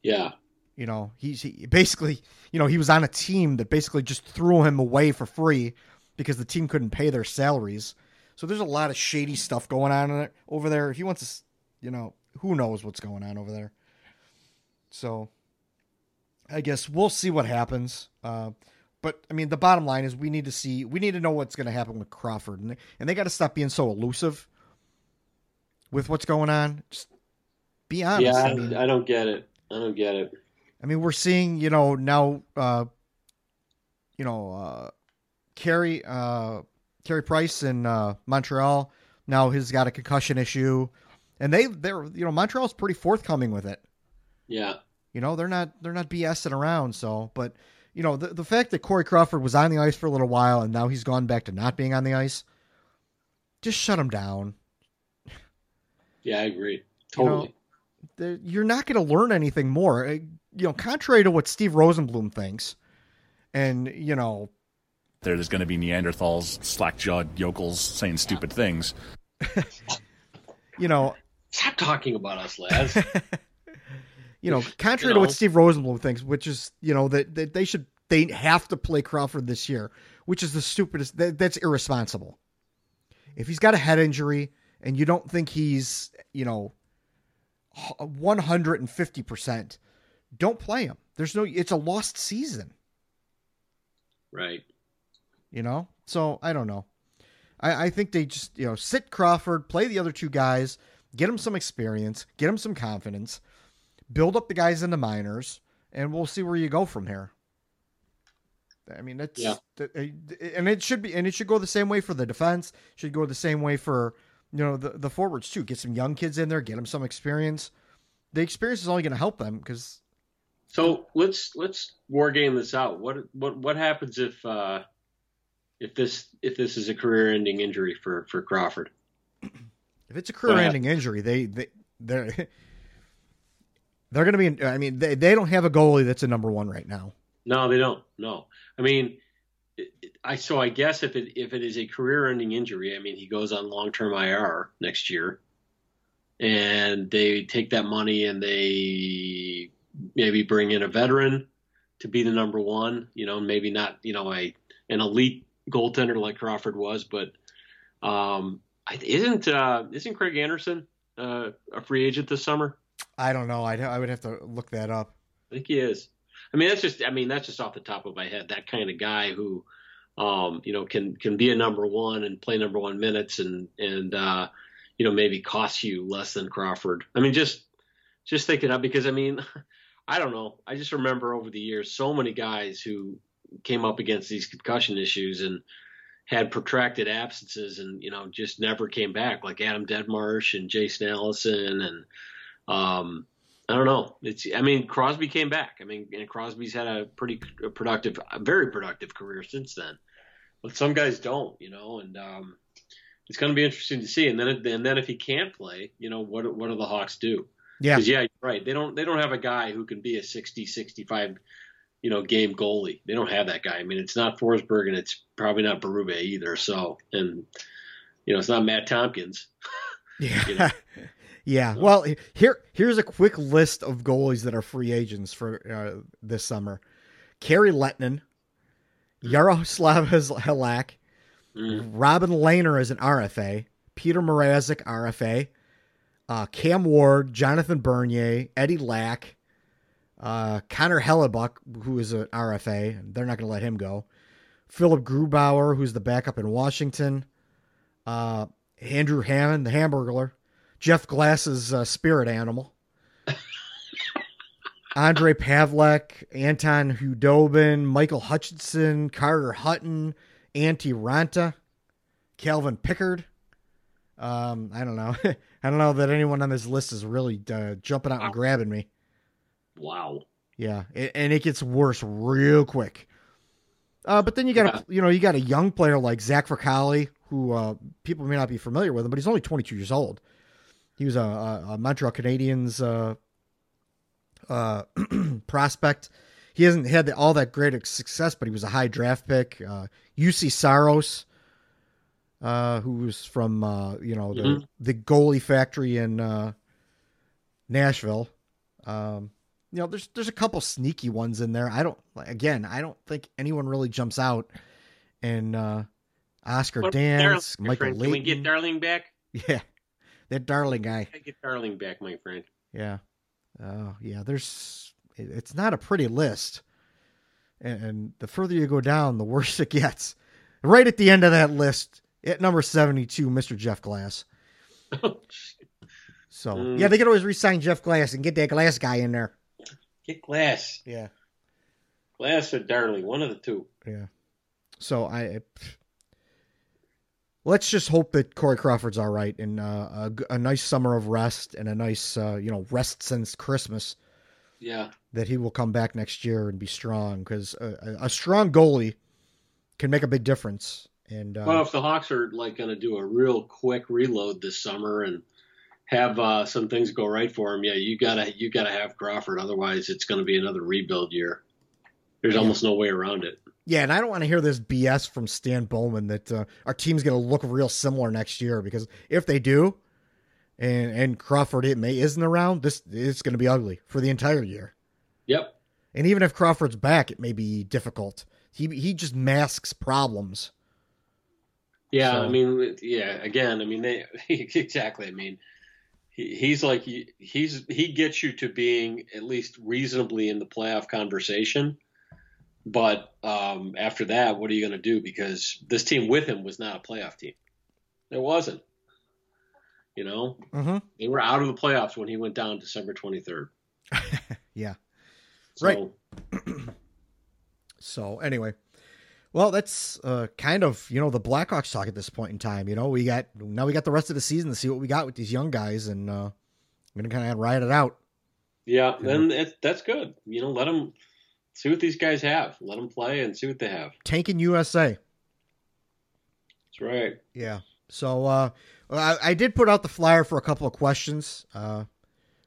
Speaker 2: Yeah.
Speaker 1: You know, he's he, basically, you know, he was on a team that basically just threw him away for free because the team couldn't pay their salaries. So there's a lot of shady stuff going on over there. If he wants to, you know, who knows what's going on over there. So I guess we'll see what happens. Uh, but I mean, the bottom line is we need to see, we need to know what's going to happen with Crawford, and they, and they got to stop being so elusive with what's going on. Just be honest.
Speaker 2: Yeah, I,
Speaker 1: I mean,
Speaker 2: I don't get it. I don't get it.
Speaker 1: I mean, we're seeing, you know, now, uh, you know, uh, Carey, uh, Carey Price in uh, Montreal now he's got a concussion issue, and they, they're, you know, Montreal's pretty forthcoming with it.
Speaker 2: Yeah.
Speaker 1: You know, they're not, they're not BSing around. So, but you know, the the fact that Corey Crawford was on the ice for a little while and now he's gone back to not being on the ice, just shut him down.
Speaker 2: Yeah, I agree. Totally.
Speaker 1: You know, you're not going to learn anything more. You know, contrary to what Steve Rosenbloom thinks, and you know,
Speaker 4: There's going to be Neanderthals, slack jawed yokels saying stupid things.
Speaker 1: you know,
Speaker 2: Stop talking about us, lads.
Speaker 1: you know, contrary
Speaker 2: You
Speaker 1: to what. Steve Rosenbloom thinks, which is, you know, that, that they should they have to play Crawford this year, which is the stupidest. That, that's irresponsible. If he's got a head injury and you don't think he's, you know, one hundred and fifty percent, don't play him. There's no. It's a lost season.
Speaker 2: right.
Speaker 1: You know, so I don't know. I, I think they just you know sit Crawford, play the other two guys, get him some experience, get him some confidence, build up the guys in the minors, and we'll see where you go from here. I mean, it's
Speaker 2: Yeah.
Speaker 1: Uh, and it should be, and it should go the same way for the defense. Should go the same way for you know the the forwards too. Get some young kids in there, get them some experience. The experience is only going to help them because
Speaker 2: So let's let's war game this out. What what what happens if uh, if this if this is a career ending injury for for Crawford?
Speaker 1: If it's a career-ending injury, they they they're they're going to be. In, I mean, they they don't have a goalie that's a number one right now.
Speaker 2: No, they don't. No, I mean, I so I guess if it if it is a career-ending injury, I mean, he goes on long-term IR next year, and they take that money and they maybe bring in a veteran to be the number one. You know, maybe not you know a an elite goaltender like Crawford was, but um, isn't uh, isn't Craig Anderson uh, a free agent this summer?
Speaker 1: I don't know. I'd, I would have to look that up.
Speaker 2: I think he is. I mean, that's just. I mean, that's just off the top of my head. That kind of guy who, um, you know, can can be a number one and play number one minutes and and uh, you know maybe cost you less than Crawford. I mean, just just thinking up because I mean, I don't know. I just remember over the years so many guys who came up against these concussion issues and had protracted absences and you know just never came back, like Adam Deadmarsh and Jason Allison and um, I don't know. It's I mean Crosby came back. I mean and Crosby's had a pretty productive, a very productive career since then. But some guys don't, you know, and um, it's going to be interesting to see. And then and then if he can't play, you know, what what do the Hawks do?
Speaker 1: Yeah,
Speaker 2: Because yeah, right. They don't they don't have a guy who can be a 60 65 you know game goalie. They don't have that guy. I mean, it's not Forsberg and it's probably not Berube either. So and you know, it's not Matt Tompkins.
Speaker 1: yeah,
Speaker 2: you know.
Speaker 1: yeah. Well, here here's a quick list of goalies that are free agents for uh, this summer: Kari Lehtonen, Jaroslav Halak,
Speaker 2: Mm.
Speaker 1: Robin Lehner is an RFA, Peter Mrazek RFA, uh, Cam Ward, Jonathan Bernier, Eddie Lack, uh, Connor Hellebuyck, who is an RFA. They're not going to let him go. Philip Grubauer, who's the backup in Washington. Uh, Andrew Hammond, the Hamburglar. Jeff Glass's uh, spirit animal. Ondrej Pavelec, Anton Khudobin, Michael Hutchinson, Carter Hutton, Antti Raanta, Calvin Pickard. Um, I don't know. I don't know that anyone on this list is really uh, jumping out and grabbing me.
Speaker 2: Wow.
Speaker 1: Yeah, a- and it gets worse real quick. Uh, but then you got a you know you got a young player like Zach Fucale, who uh, people may not be familiar with him, but he's only 22 years old. He was a, a, a Montreal Canadiens uh, uh, prospect. He hasn't had the, all that great success, but he was a high draft pick. Uh, Juuse Saros, uh, who was from uh, you know the
Speaker 2: Mhm.
Speaker 1: the goalie factory in uh, Nashville. Um, you know, there's there's a couple sneaky ones in there. I don't again, I don't think anyone really jumps out and uh, Oscar
Speaker 2: What-
Speaker 1: Dance,
Speaker 2: Darling,
Speaker 1: Michael Leighton.
Speaker 2: Can we get Darling back?
Speaker 1: yeah, that darling guy.
Speaker 2: I get Darling back, my friend.
Speaker 1: Yeah. Oh, yeah. There's. it- It's not a pretty list, and, and the further you go down, the worse it gets. Right at the end of that list, at number seventy-two, Mr. Jeff Glass. So
Speaker 2: Mm.
Speaker 1: yeah, they could always re-sign Jeff Glass and get that Glass guy in there.
Speaker 2: get Glass.
Speaker 1: Yeah.
Speaker 2: Glass or Darling, one of the two.
Speaker 1: Yeah. So I. Let's just hope that Corey Crawford's all right and uh, a, a nice summer of rest and a nice, uh, you know, rest since Christmas.
Speaker 2: Yeah.
Speaker 1: that he will come back next year and be strong because a, a strong goalie can make a big difference. And uh,
Speaker 2: Well, if the Hawks are like going to do a real quick reload this summer and have uh, some things go right for them, yeah, you gotta you gotta have Crawford. Otherwise, it's going to be another rebuild year. There's
Speaker 1: Yeah.
Speaker 2: almost no way around it.
Speaker 1: yeah, and I don't want to hear this BS from Stan Bowman that uh, our team's going to look real similar next year because if they do, and and Crawford it may isn't around, this it's going to be ugly for the entire year.
Speaker 2: Yep.
Speaker 1: And even if Crawford's back, it may be difficult. He he just masks problems.
Speaker 2: Yeah,
Speaker 1: So-
Speaker 2: I mean, yeah. Again, I mean, they exactly. I mean, he, he's like he, he's he gets you to being at least reasonably in the playoff conversation. But um, after that, what are you going to do? Because this team with him was not a playoff team. It wasn't. You know,
Speaker 1: Mm-hmm.
Speaker 2: they were out of the playoffs when he went down December twenty third.
Speaker 1: Yeah.
Speaker 2: So,
Speaker 1: Right. So anyway, well, that's uh, kind of you know the Blackhawks talk at this point in time. You know, we got now we got the rest of the season to see what we got with these young guys, and uh, I'm gonna kind of ride it out.
Speaker 2: Yeah, then it, that's good. You know, let them see what these guys have. Let them play and see what they have.
Speaker 1: Tanking USA.
Speaker 2: That's right.
Speaker 1: Yeah. So uh, I, I did put out the flyer for a couple of questions. Uh,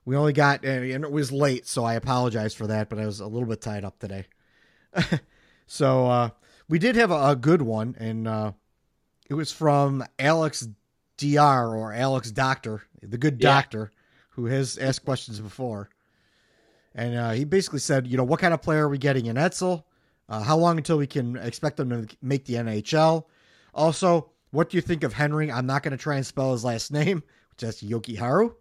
Speaker 1: we only got and it was late, so I apologize for that. But I was a little bit tied up today. so uh, we did have a, a good one, and uh, it was from Alex Dr. or Alex Doctor, the good
Speaker 2: Yeah.
Speaker 1: doctor, who has asked questions before. And uh, he basically said, you know, what kind of player are we getting in Ejdsell? Uh, how long until we can expect them to make the NHL? Also, what do you think of Henri? I'm not going to try and spell his last name, which is Jokiharju.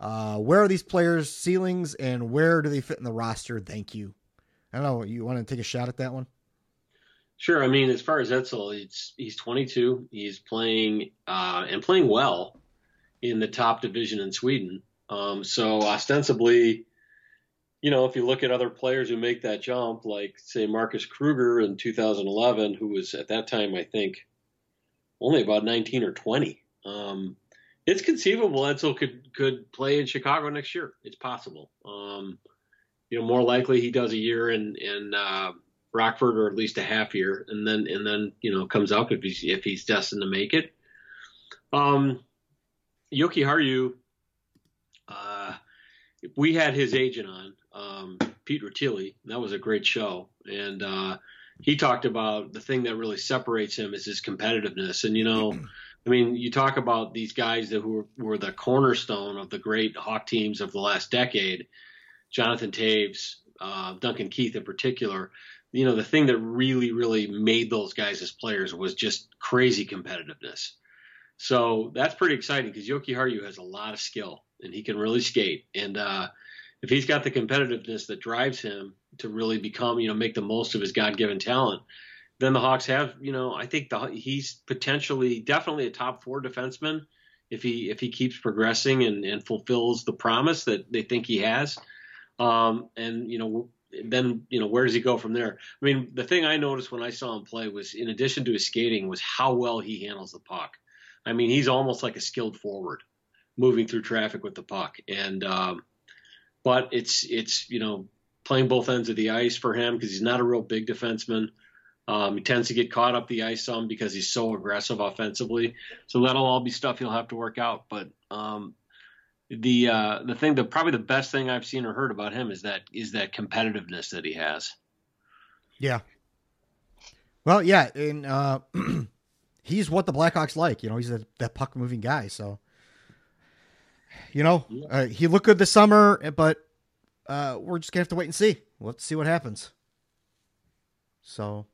Speaker 1: Uh, where are these players' ceilings and where do they fit in the roster? Thank you. I don't know. You want to take a shot at that one?
Speaker 2: Sure. I mean, as far as Ejdsell, it's he's 22. He's playing uh, and playing well in the top division in Sweden. Um, so ostensibly, you know, if you look at other players who make that jump, like say Marcus Kruger in 2011, who was at that time I think only about 19 or 20. Um, it's conceivable Ejdsell could could play in Chicago next year. It's possible. Um, you know, more likely he does a year in in uh, Rockford or at least a half year, and then and then you know comes out if he's if he's destined to make it. Um, Jokiharju, uh, we had his agent on, um, Pete Rutilli. That was a great show, and uh, he talked about the thing that really separates him is his competitiveness. And you know, I mean, you talk about these guys that who were, were the cornerstone of the great Hawk teams of the last decade, Jonathan Toews, uh, Duncan Keith in particular. You know, the thing that really, really made those guys as players was just crazy competitiveness. So that's pretty exciting because Jokiharju has a lot of skill and he can really skate. And uh, if he's got the competitiveness that drives him to really become, you know, make the most of his God-given talent, then the Hawks have, you know, I think the, he's potentially definitely a top four defenseman if he if he keeps progressing and, and fulfills the promise that they think he has. Um, and you know, then you know, where does he go from there? I mean, the thing I noticed when I saw him play was, in addition to his skating, was how well he handles the puck. I mean, he's almost like a skilled forward, moving through traffic with the puck. And um, but it's it's you know playing both ends of the ice for him because he's not a real big defenseman. Um, he tends to get caught up the ice some because he's so aggressive offensively. So that'll all be stuff he'll have to work out. But um, the uh, the thing, the probably the best thing I've seen or heard about him is that is that competitiveness that he has.
Speaker 1: Yeah. Well, yeah, and uh, he's what the Blackhawks like. You know, he's a, that puck moving guy. So, you know, uh, he looked good this summer, but uh, we're just gonna have to wait and see. Let's see what happens. So,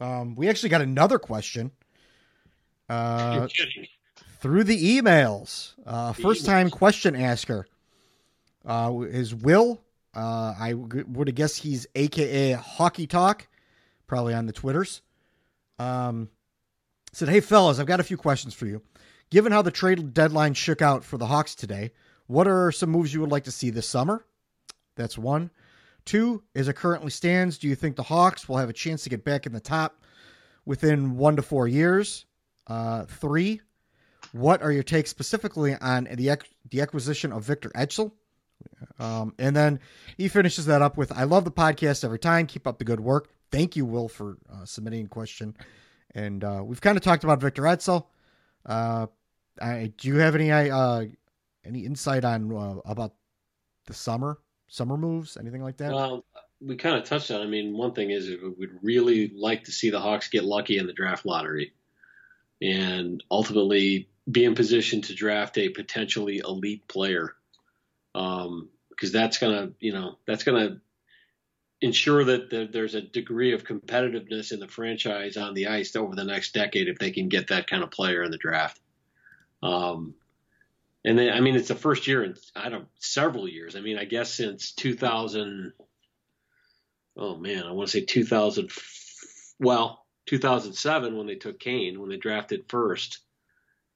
Speaker 1: um, we actually got another question Uh,
Speaker 2: You're kidding.
Speaker 1: Through the emails. Uh, first time question asker uh, is Will. Uh, I would have guessed he's AKA Hockey Talk, probably on the Twitters. Um, said, Hey, fellas, I've got a few questions for you. Given how the trade deadline shook out for the Hawks today, what are some moves you would like to see this summer? That's one. Two, as it currently stands, do you think the Hawks will have a chance to get back in the top within one to four years? Uh, three, what are your takes specifically on the the acquisition of Victor Ejdsell? Um, and then he finishes that up with, "I love the podcast every time. Keep up the good work. Thank you, Will, for uh, submitting a question." And uh, we've kind of talked about Victor Ejdsell. Uh, I, do you have any uh, any insight on uh, about the summer summer moves, anything like that?
Speaker 2: Well, we kind of touched on. I mean, one thing is we'd really like to see the Hawks get lucky in the draft lottery, and ultimately be in position to draft a potentially elite player, um, because that's gonna, you know, that's gonna ensure that there- there's a degree of competitiveness in the franchise on the ice over the next decade if they can get that kind of player in the draft. Um, and then, I mean, it's the first year in I don't several years. I mean, I guess since 2000. Oh man, I want to say 2000. Well, 2007 when they took Kane when they drafted first,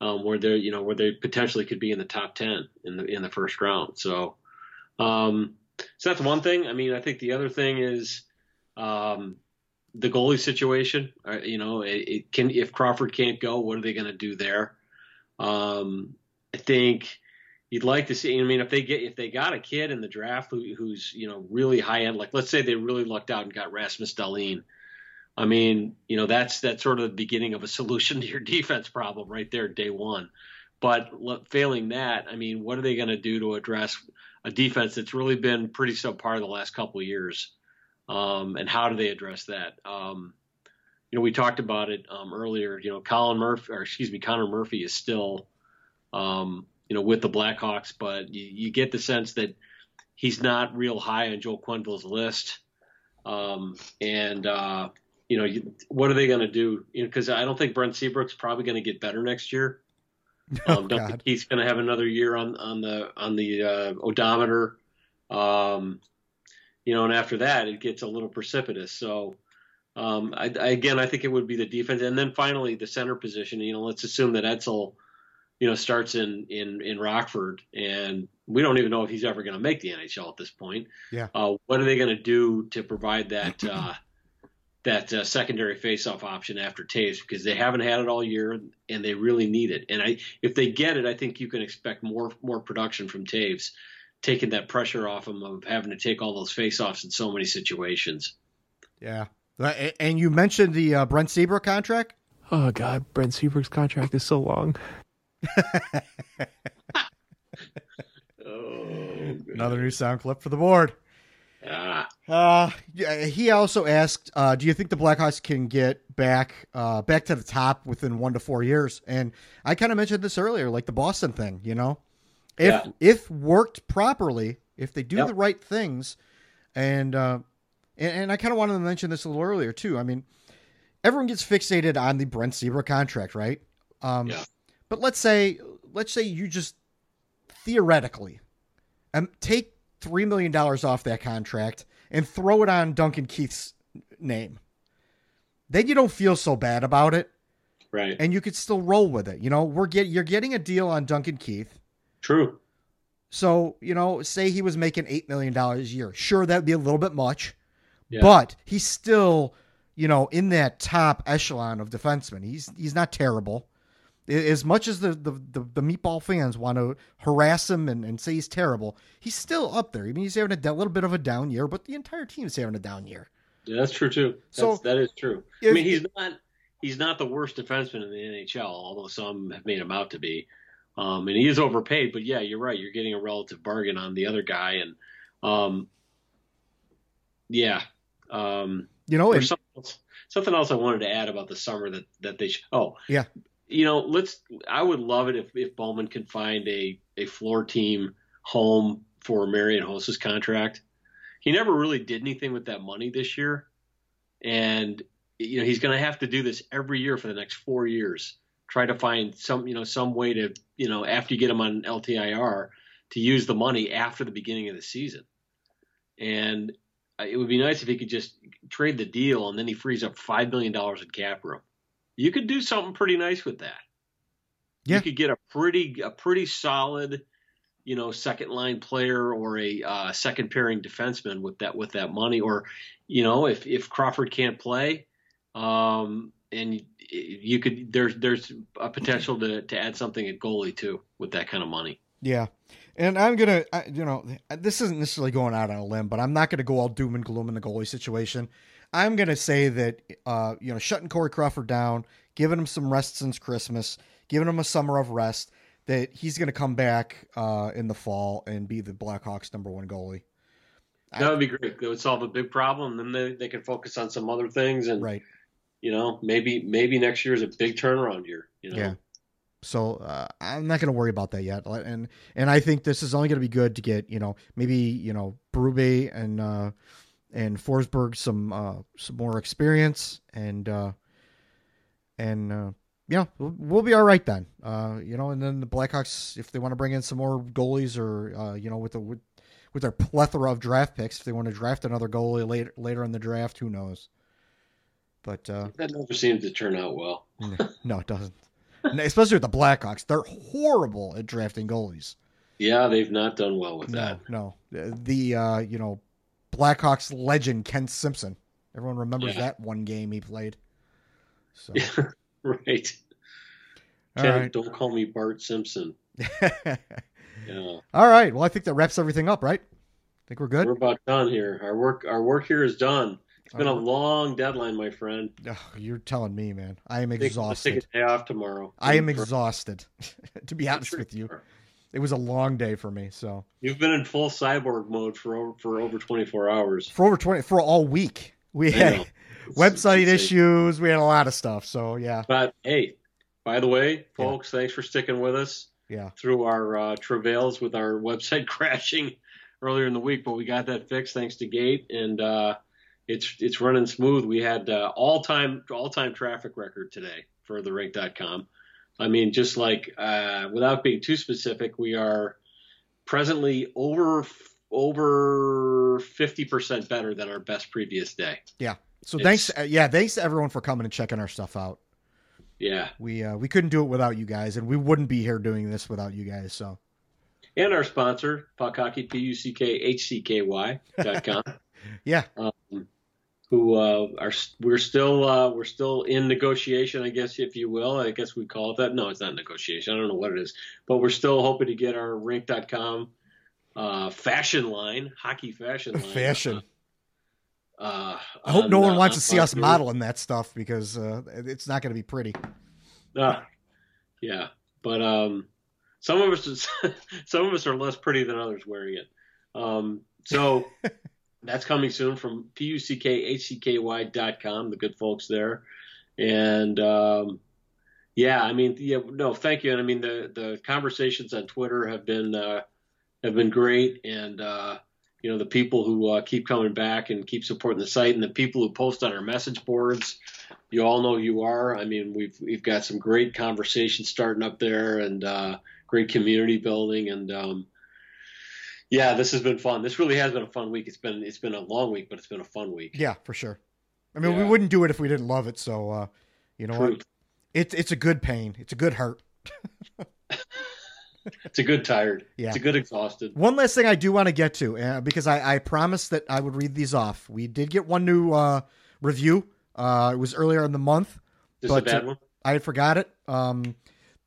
Speaker 2: um, where they you know where they potentially could be in the top 10 in the in the first round. So, um, so that's one thing. I mean, I think the other thing is. Um, the goalie situation, uh, you know, it, it can if Crawford can't go, what are they going to do there? Um, I think you'd like to see. I mean, if they get if they got a kid in the draft who, who's you know really high end, like let's say they really lucked out and got Rasmus Dahlin. I mean, you know that's that's sort of the beginning of a solution to your defense problem right there, day one. But failing that, I mean, what are they going to do to address a defense that's really been pretty subpar the last couple of years? Um, and how do they address that? Um, you know, we talked about it um, earlier. You know, Colin Murphy, or excuse me, Connor Murphy is still, um, you know, with the Blackhawks, but you, you get the sense that he's not real high on Joe Quenneville's list. Um, and uh, you know, you, what are they going to do? Because I don't think Brent Seabrook's probably going to get better next year.
Speaker 1: Oh,
Speaker 2: Um, don't
Speaker 1: God.
Speaker 2: think he's going to have another year on on the on the uh, odometer. Um, you know, and after that, it gets a little precipitous. So, um, I, I, again, I think it would be the defense, and then finally the center position. You know, let's assume that Ejdsell, you know, starts in in in Rockford, and we don't even know if he's ever going to make the NHL at this point.
Speaker 1: Yeah.
Speaker 2: Uh, what are they going to do to provide that? Uh, that uh, secondary faceoff option after Toews because they haven't had it all year and they really need it. And I, if they get it, I think you can expect more more production from Toews, taking that pressure off him of having to take all those faceoffs in so many situations.
Speaker 1: Yeah. Uh, And you mentioned the uh, Brent Seabrook contract.
Speaker 5: Oh God, Brent Seabrook's contract is so long.
Speaker 2: Oh,
Speaker 1: Another new sound clip for the board.
Speaker 2: Ah,
Speaker 1: Uh, yeah, he also asked, uh, "Do you think the Blackhawks can get back uh, back to the top within one to four years?" And I kind of mentioned this earlier, like the Boston thing. You know, if
Speaker 2: Yeah.
Speaker 1: if worked properly, if they do
Speaker 2: Yep.
Speaker 1: the right things, and uh, and, and I kind of wanted to mention this a little earlier too. I mean, everyone gets fixated on the Brent Seabrook contract, right? Um,
Speaker 2: Yeah.
Speaker 1: But let's say let's say you just theoretically um, take three million dollars off that contract and throw it on Duncan Keith's name. Then you don't feel so bad about it,
Speaker 2: right,
Speaker 1: and you could still roll with it. You know, we're get you're getting a deal on Duncan Keith.
Speaker 2: true,
Speaker 1: So you know, say he was making eight million dollars a year. Sure, that'd be a little bit much,
Speaker 2: Yeah.
Speaker 1: but he's still you know in that top echelon of defensemen. He's he's not terrible. As much as the, the, the, the meatball fans want to harass him and, and say he's terrible, he's still up there. I mean, he's having a little bit of a down year, but the entire team is having a down year.
Speaker 2: yeah, that's true too.
Speaker 1: So,
Speaker 2: That's, true.
Speaker 1: if-
Speaker 2: I mean, he's not he's not the worst defenseman in the NHL, although some have made him out to be. Um, and he is overpaid, but yeah, you're right. You're getting a relative bargain on the other guy, and um, yeah, um,
Speaker 1: You know, and,
Speaker 2: something else, something else I wanted to add about the summer that that they. Sh- oh,
Speaker 1: Yeah.
Speaker 2: You know, let's. I would love it if if Bowman could find a a floor team home for Marian Hossa's contract. He never really did anything with that money this year, and you know he's going to have to do this every year for the next four years try to find some you know some way to you know after you get him on LTIR to use the money after the beginning of the season. And uh, it would be nice if he could just trade the deal and then he frees up five million dollars in cap room. You could do something pretty nice with that.
Speaker 1: Yeah.
Speaker 2: You could get a pretty a pretty solid, you know, second line player or a uh, second pairing defenseman with that with that money. Or, you know, if if Crawford can't play, um, and you could there's there's a potential to to add something at goalie too with that kind of money.
Speaker 1: Yeah. And I'm gonna, I, you know, this isn't necessarily going out on a limb, but I'm not gonna go all doom and gloom in the goalie situation. I'm gonna say that, uh, you know, shutting Corey Crawford down, giving him some rest since Christmas, giving him a summer of rest, that he's gonna come back uh, in the fall and be the Blackhawks' number one goalie.
Speaker 2: That would be great. That would solve a big problem. Then they, they can focus on some other things, and
Speaker 1: Right.
Speaker 2: you know, maybe maybe next year is a big turnaround year. You know,
Speaker 1: Yeah. So uh, I'm not going to worry about that yet, and and I think this is only going to be good to get you know maybe you know Berube and uh, and Forsberg some uh, some more experience and uh, and uh, yeah we'll, we'll be all right then. Uh, you know, and then the Blackhawks if they want to bring in some more goalies or uh, you know with the with, with their plethora of draft picks if they want to draft another goalie later later in the draft who knows. But uh,
Speaker 2: that never seems to turn out well.
Speaker 1: no, it doesn't. Especially with the Blackhawks, they're horrible at drafting goalies.
Speaker 2: Yeah, they've not done well with that.
Speaker 1: No, no. The uh, you know Blackhawks legend Ken Simpson. Everyone remembers
Speaker 2: Yeah.
Speaker 1: that one game he played. So
Speaker 2: right.
Speaker 1: all
Speaker 2: Ken,
Speaker 1: right,
Speaker 2: Don't call me Bart Simpson. Yeah,
Speaker 1: all right. Well, I think that wraps everything up, right? I think we're good.
Speaker 2: we're about done here. Our work our work here is done. It's been a long deadline, my friend.
Speaker 1: Ugh, you're telling me, man. I am
Speaker 2: I
Speaker 1: exhausted.
Speaker 2: take a day off tomorrow.
Speaker 1: I am exhausted. to be honest
Speaker 2: Sure
Speaker 1: with you,
Speaker 2: you are.
Speaker 1: It was a long day for me. So
Speaker 2: You've been in full cyborg mode for over, for over 24 hours.
Speaker 1: for over twenty for all week, we had website issues. We had a lot of stuff. So yeah,
Speaker 2: But hey, by the way, folks, thanks for sticking with us
Speaker 1: yeah.
Speaker 2: through our uh, travails with our website crashing earlier in the week. But we got that fixed thanks to Gate, and uh, it's it's running smooth. We had uh, all time all time traffic record today for the rink.com. I mean, just like uh, without being too specific, we are presently over over 50% better than our best previous day. Yeah.
Speaker 1: So
Speaker 2: It's-
Speaker 1: thanks, uh, yeah, thanks to everyone for coming and checking our stuff out.
Speaker 2: Yeah.
Speaker 1: We uh, we couldn't do it without you guys, and we wouldn't be here doing this without you guys. So
Speaker 2: and our sponsor, Puck Hockey, P U C K H C K Y dot com,
Speaker 1: yeah,
Speaker 2: um, who uh, are we're still uh, we're still in negotiation, I guess, if you will. I guess we call it that. No, it's not negotiation. I don't know what it is, but we're still hoping to get our Rink.com uh, fashion line, hockey fashion line.
Speaker 1: fashion.
Speaker 2: Uh,
Speaker 1: I hope
Speaker 2: on,
Speaker 1: no one
Speaker 2: uh,
Speaker 1: wants to see us modeling that stuff because uh, it's not going to be pretty.
Speaker 2: Uh, yeah, but um, some of us some of us are less pretty than others wearing it. Um, so that's coming soon from puckhcky dot com. The good folks there, and um, yeah, I mean, yeah, no, thank you. And I mean, the the conversations on Twitter have been uh, have been great, and uh, you know, the people who uh, keep coming back and keep supporting the site, and the people who post on our message boards you all know who you are. I mean, we've we've got some great conversations starting up there, and uh, great community building, and um, yeah, this has been fun. This really has been a fun week. It's been it's been a long week, but it's been a fun week.
Speaker 1: Yeah, for sure. I mean, we wouldn't do it if we didn't love it. So uh, you know what? It's it's a good pain. It's a good hurt.
Speaker 2: It's a good tired.
Speaker 1: Yeah.
Speaker 2: It's a good exhausted.
Speaker 1: One last thing I do want to get to uh, because I, I promised that I would read these off. We did get one new uh, review. Uh, it was earlier in the month.
Speaker 2: This
Speaker 1: But,
Speaker 2: is a bad
Speaker 1: uh,
Speaker 2: one.
Speaker 1: I had forgot it. Um,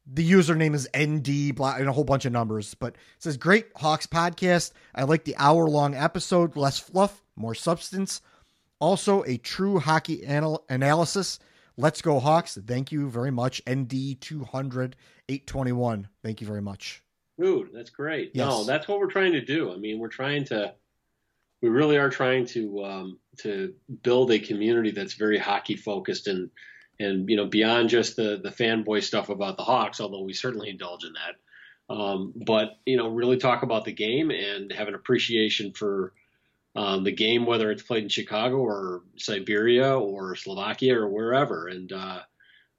Speaker 1: the username is ND and a whole bunch of numbers, but it says great Hawks podcast. I like the hour long episode, less fluff, more substance. Also, a true hockey anal- analysis. Let's go Hawks. Thank you very much. ND 200 821. Thank you very much.
Speaker 2: Dude, that's great. No, that's what we're trying to do. I mean, we're trying to, we really are trying to um, to build a community that's very hockey focused and and you know beyond just the the fanboy stuff about the Hawks, although we certainly indulge in that. Um, but you know, really talk about the game and have an appreciation for um, the game, whether it's played in Chicago or Siberia or Slovakia or wherever. And uh,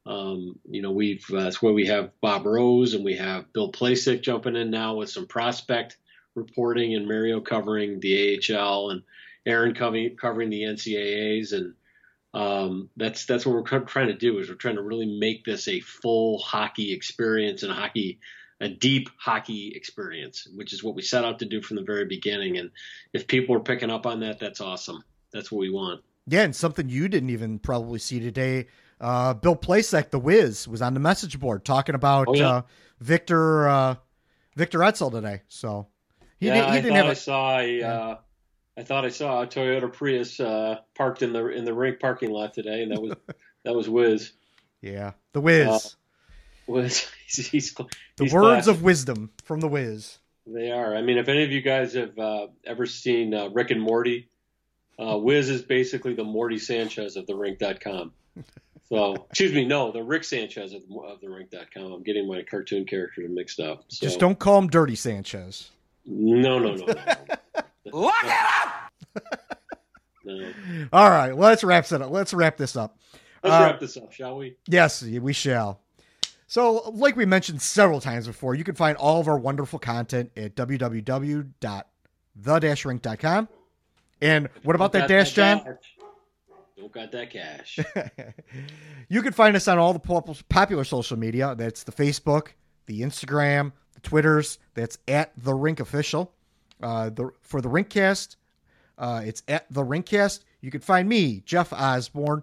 Speaker 2: Um, you know, we've uh, that's where we have Bob Rose and we have Bill Plasick jumping in now with some prospect reporting and Mario covering the AHL and Aaron covering covering the NCAA's and um, that's that's what we're trying to do is we're trying to really make this a full hockey experience and a hockey a deep hockey experience, which is what we set out to do from the very beginning. And if people are picking up on that, that's awesome. That's what we want.
Speaker 1: Yeah, and something you didn't even probably see today. Uh, Bill Plasek, the Wiz, was on the message board talking about oh, yeah. uh, Victor uh, Victor Ejdsell today. So
Speaker 2: he, yeah, did, he didn't have. A, I saw a, yeah. I thought I saw a Toyota Prius uh, parked in the in the rink parking lot today, and that was that was Wiz.
Speaker 1: Yeah, the Wiz. Uh,
Speaker 2: Wiz. He's, he's,
Speaker 1: the he's words classic. of wisdom from the Wiz.
Speaker 2: They are. I mean, if any of you guys have uh, ever seen uh, Rick and Morty, uh, Wiz is basically the Morty Sanchez of the Rink.com. So, excuse me, no, the Rick Sanchez of the, of the Rink.com. I'm getting my cartoon characters mixed up. So.
Speaker 1: Just don't call him Dirty Sanchez.
Speaker 2: No, no, no. no.
Speaker 3: Look it up.
Speaker 2: no.
Speaker 1: All right, let's wrap it up. Let's wrap this up.
Speaker 2: Let's uh, wrap this up, shall we?
Speaker 1: Yes, we shall. So, like we mentioned several times before, you can find all of our wonderful content at www.the-rink.com. And what about that dash, John?
Speaker 2: Don't got that cash.
Speaker 1: you can find us on all the popular social media. That's the Facebook, the Instagram, the Twitters. That's at the Rink Official. Uh, the, for the Rinkcast, uh, it's at the Rinkcast. You can find me, Jeff Osborne,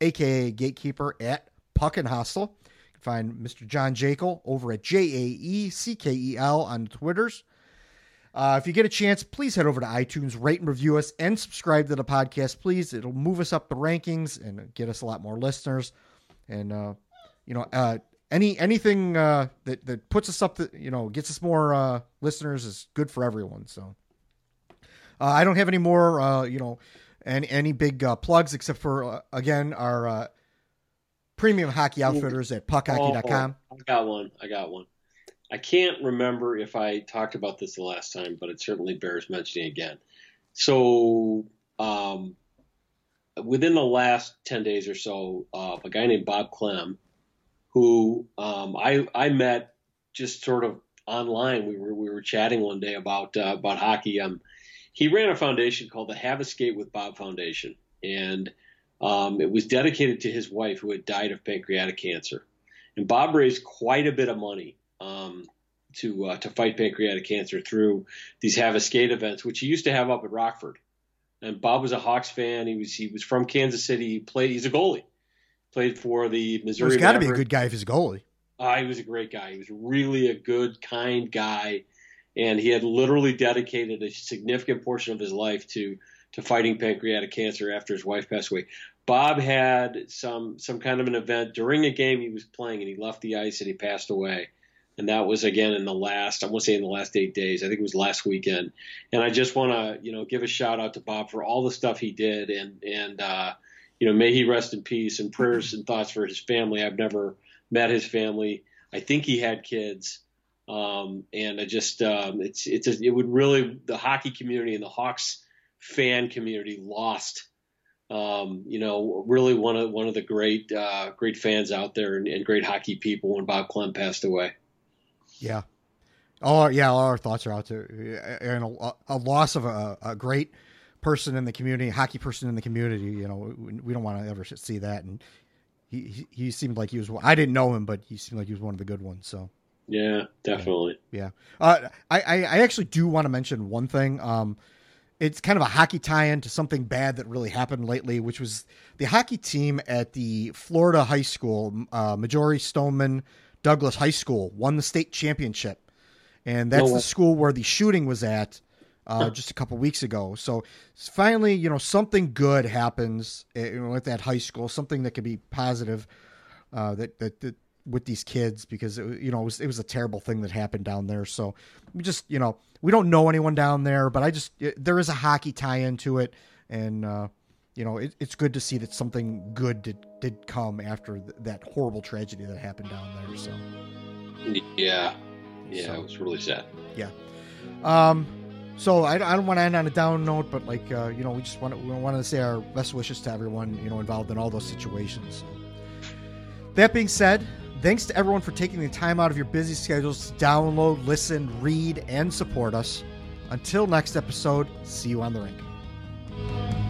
Speaker 1: aka Gatekeeper, at Puck and Hostel. You can Find Mr. John Jaeckel over at J A E C K E L on the Twitters. Uh, if you get a chance, please head over to iTunes, rate and review us, and subscribe to the podcast, please. It'll move us up the rankings and get us a lot more listeners. And uh, you know, uh, any anything uh, that that puts us up, that you know, gets us more uh, listeners is good for everyone. So, uh, I don't have any more, you know, any any big plugs except for again our premium hockey outfitters at puckhockey.com.
Speaker 2: Oh, I got one. I got one. I can't remember if I talked about this the last time, but it certainly bears mentioning again. So, um, within the last 10 days or so, uh, a guy named Bob Clem, who um, I, I met just sort of online. We were, we were chatting one day about, uh, about hockey. Um, he ran a foundation called the Have a Skate with Bob Foundation. And um, it was dedicated to his wife who had died of pancreatic cancer. And Bob raised quite a bit of money um, to uh, to fight pancreatic cancer through these have a skate events, which he used to have up at Rockford. And Bob was a Hawks fan. He was he was from Kansas City. He played. He's a goalie. Played for the Missouri.
Speaker 1: He's got to be a good guy if he's a goalie.
Speaker 2: Uh, he was a great guy. He was really a good, kind guy, and he had literally dedicated a significant portion of his life to to fighting pancreatic cancer after his wife passed away. Bob had some some kind of an event during a game he was playing, and he left the ice and he passed away. And that was again in the last, I won't say in the last eight days. I think it was last weekend. And I just want to, you know, give a shout out to Bob for all the stuff he did, and and uh, you know, may he rest in peace. And prayers and thoughts for his family. I've never met his family. I think he had kids. Um, and I just, um, it's, it's, a, it would really, the hockey community and the Hawks fan community lost. Um, you know, really one of one of the great uh, great fans out there and, and, great hockey people when Bob Clem passed away.
Speaker 1: Yeah, all yeah, all our thoughts are out there, and a, a loss of a, a, great person in the community, hockey person in the community. You know, we, don't want to ever see that. And he, he, seemed like he was. I didn't know him, but he seemed like he was one of the good ones. So
Speaker 2: yeah, definitely.
Speaker 1: Yeah, yeah. Uh, I, I I actually do want to mention one thing. Um, it's kind of a hockey tie-in to something bad that really happened lately, which was the hockey team at the Florida high school, uh, Marjory Stoneman Douglas High School, won the state championship, and that's no the school where the shooting was at uh, just a couple weeks ago. So finally, you know, something good happens uh, you know, at that high school, something that could be positive. Uh, that, that, that with these kids because it, you know it was, it was a terrible thing that happened down there. So we just you know we don't know anyone down there, but I just it, there is a hockey tie into it, and uh, you know it, it's good to see that something good did did come after th- that horrible tragedy that happened down there. So
Speaker 2: yeah, yeah, so, it was really sad.
Speaker 1: Yeah. Um so I, I don't want to end on a down note, but like uh, you know, we just want to, we want to say our best wishes to everyone you know involved in all those situations. That being said, thanks to everyone for taking the time out of your busy schedules to download, listen, read, and support us. Until next episode, see you on the rink.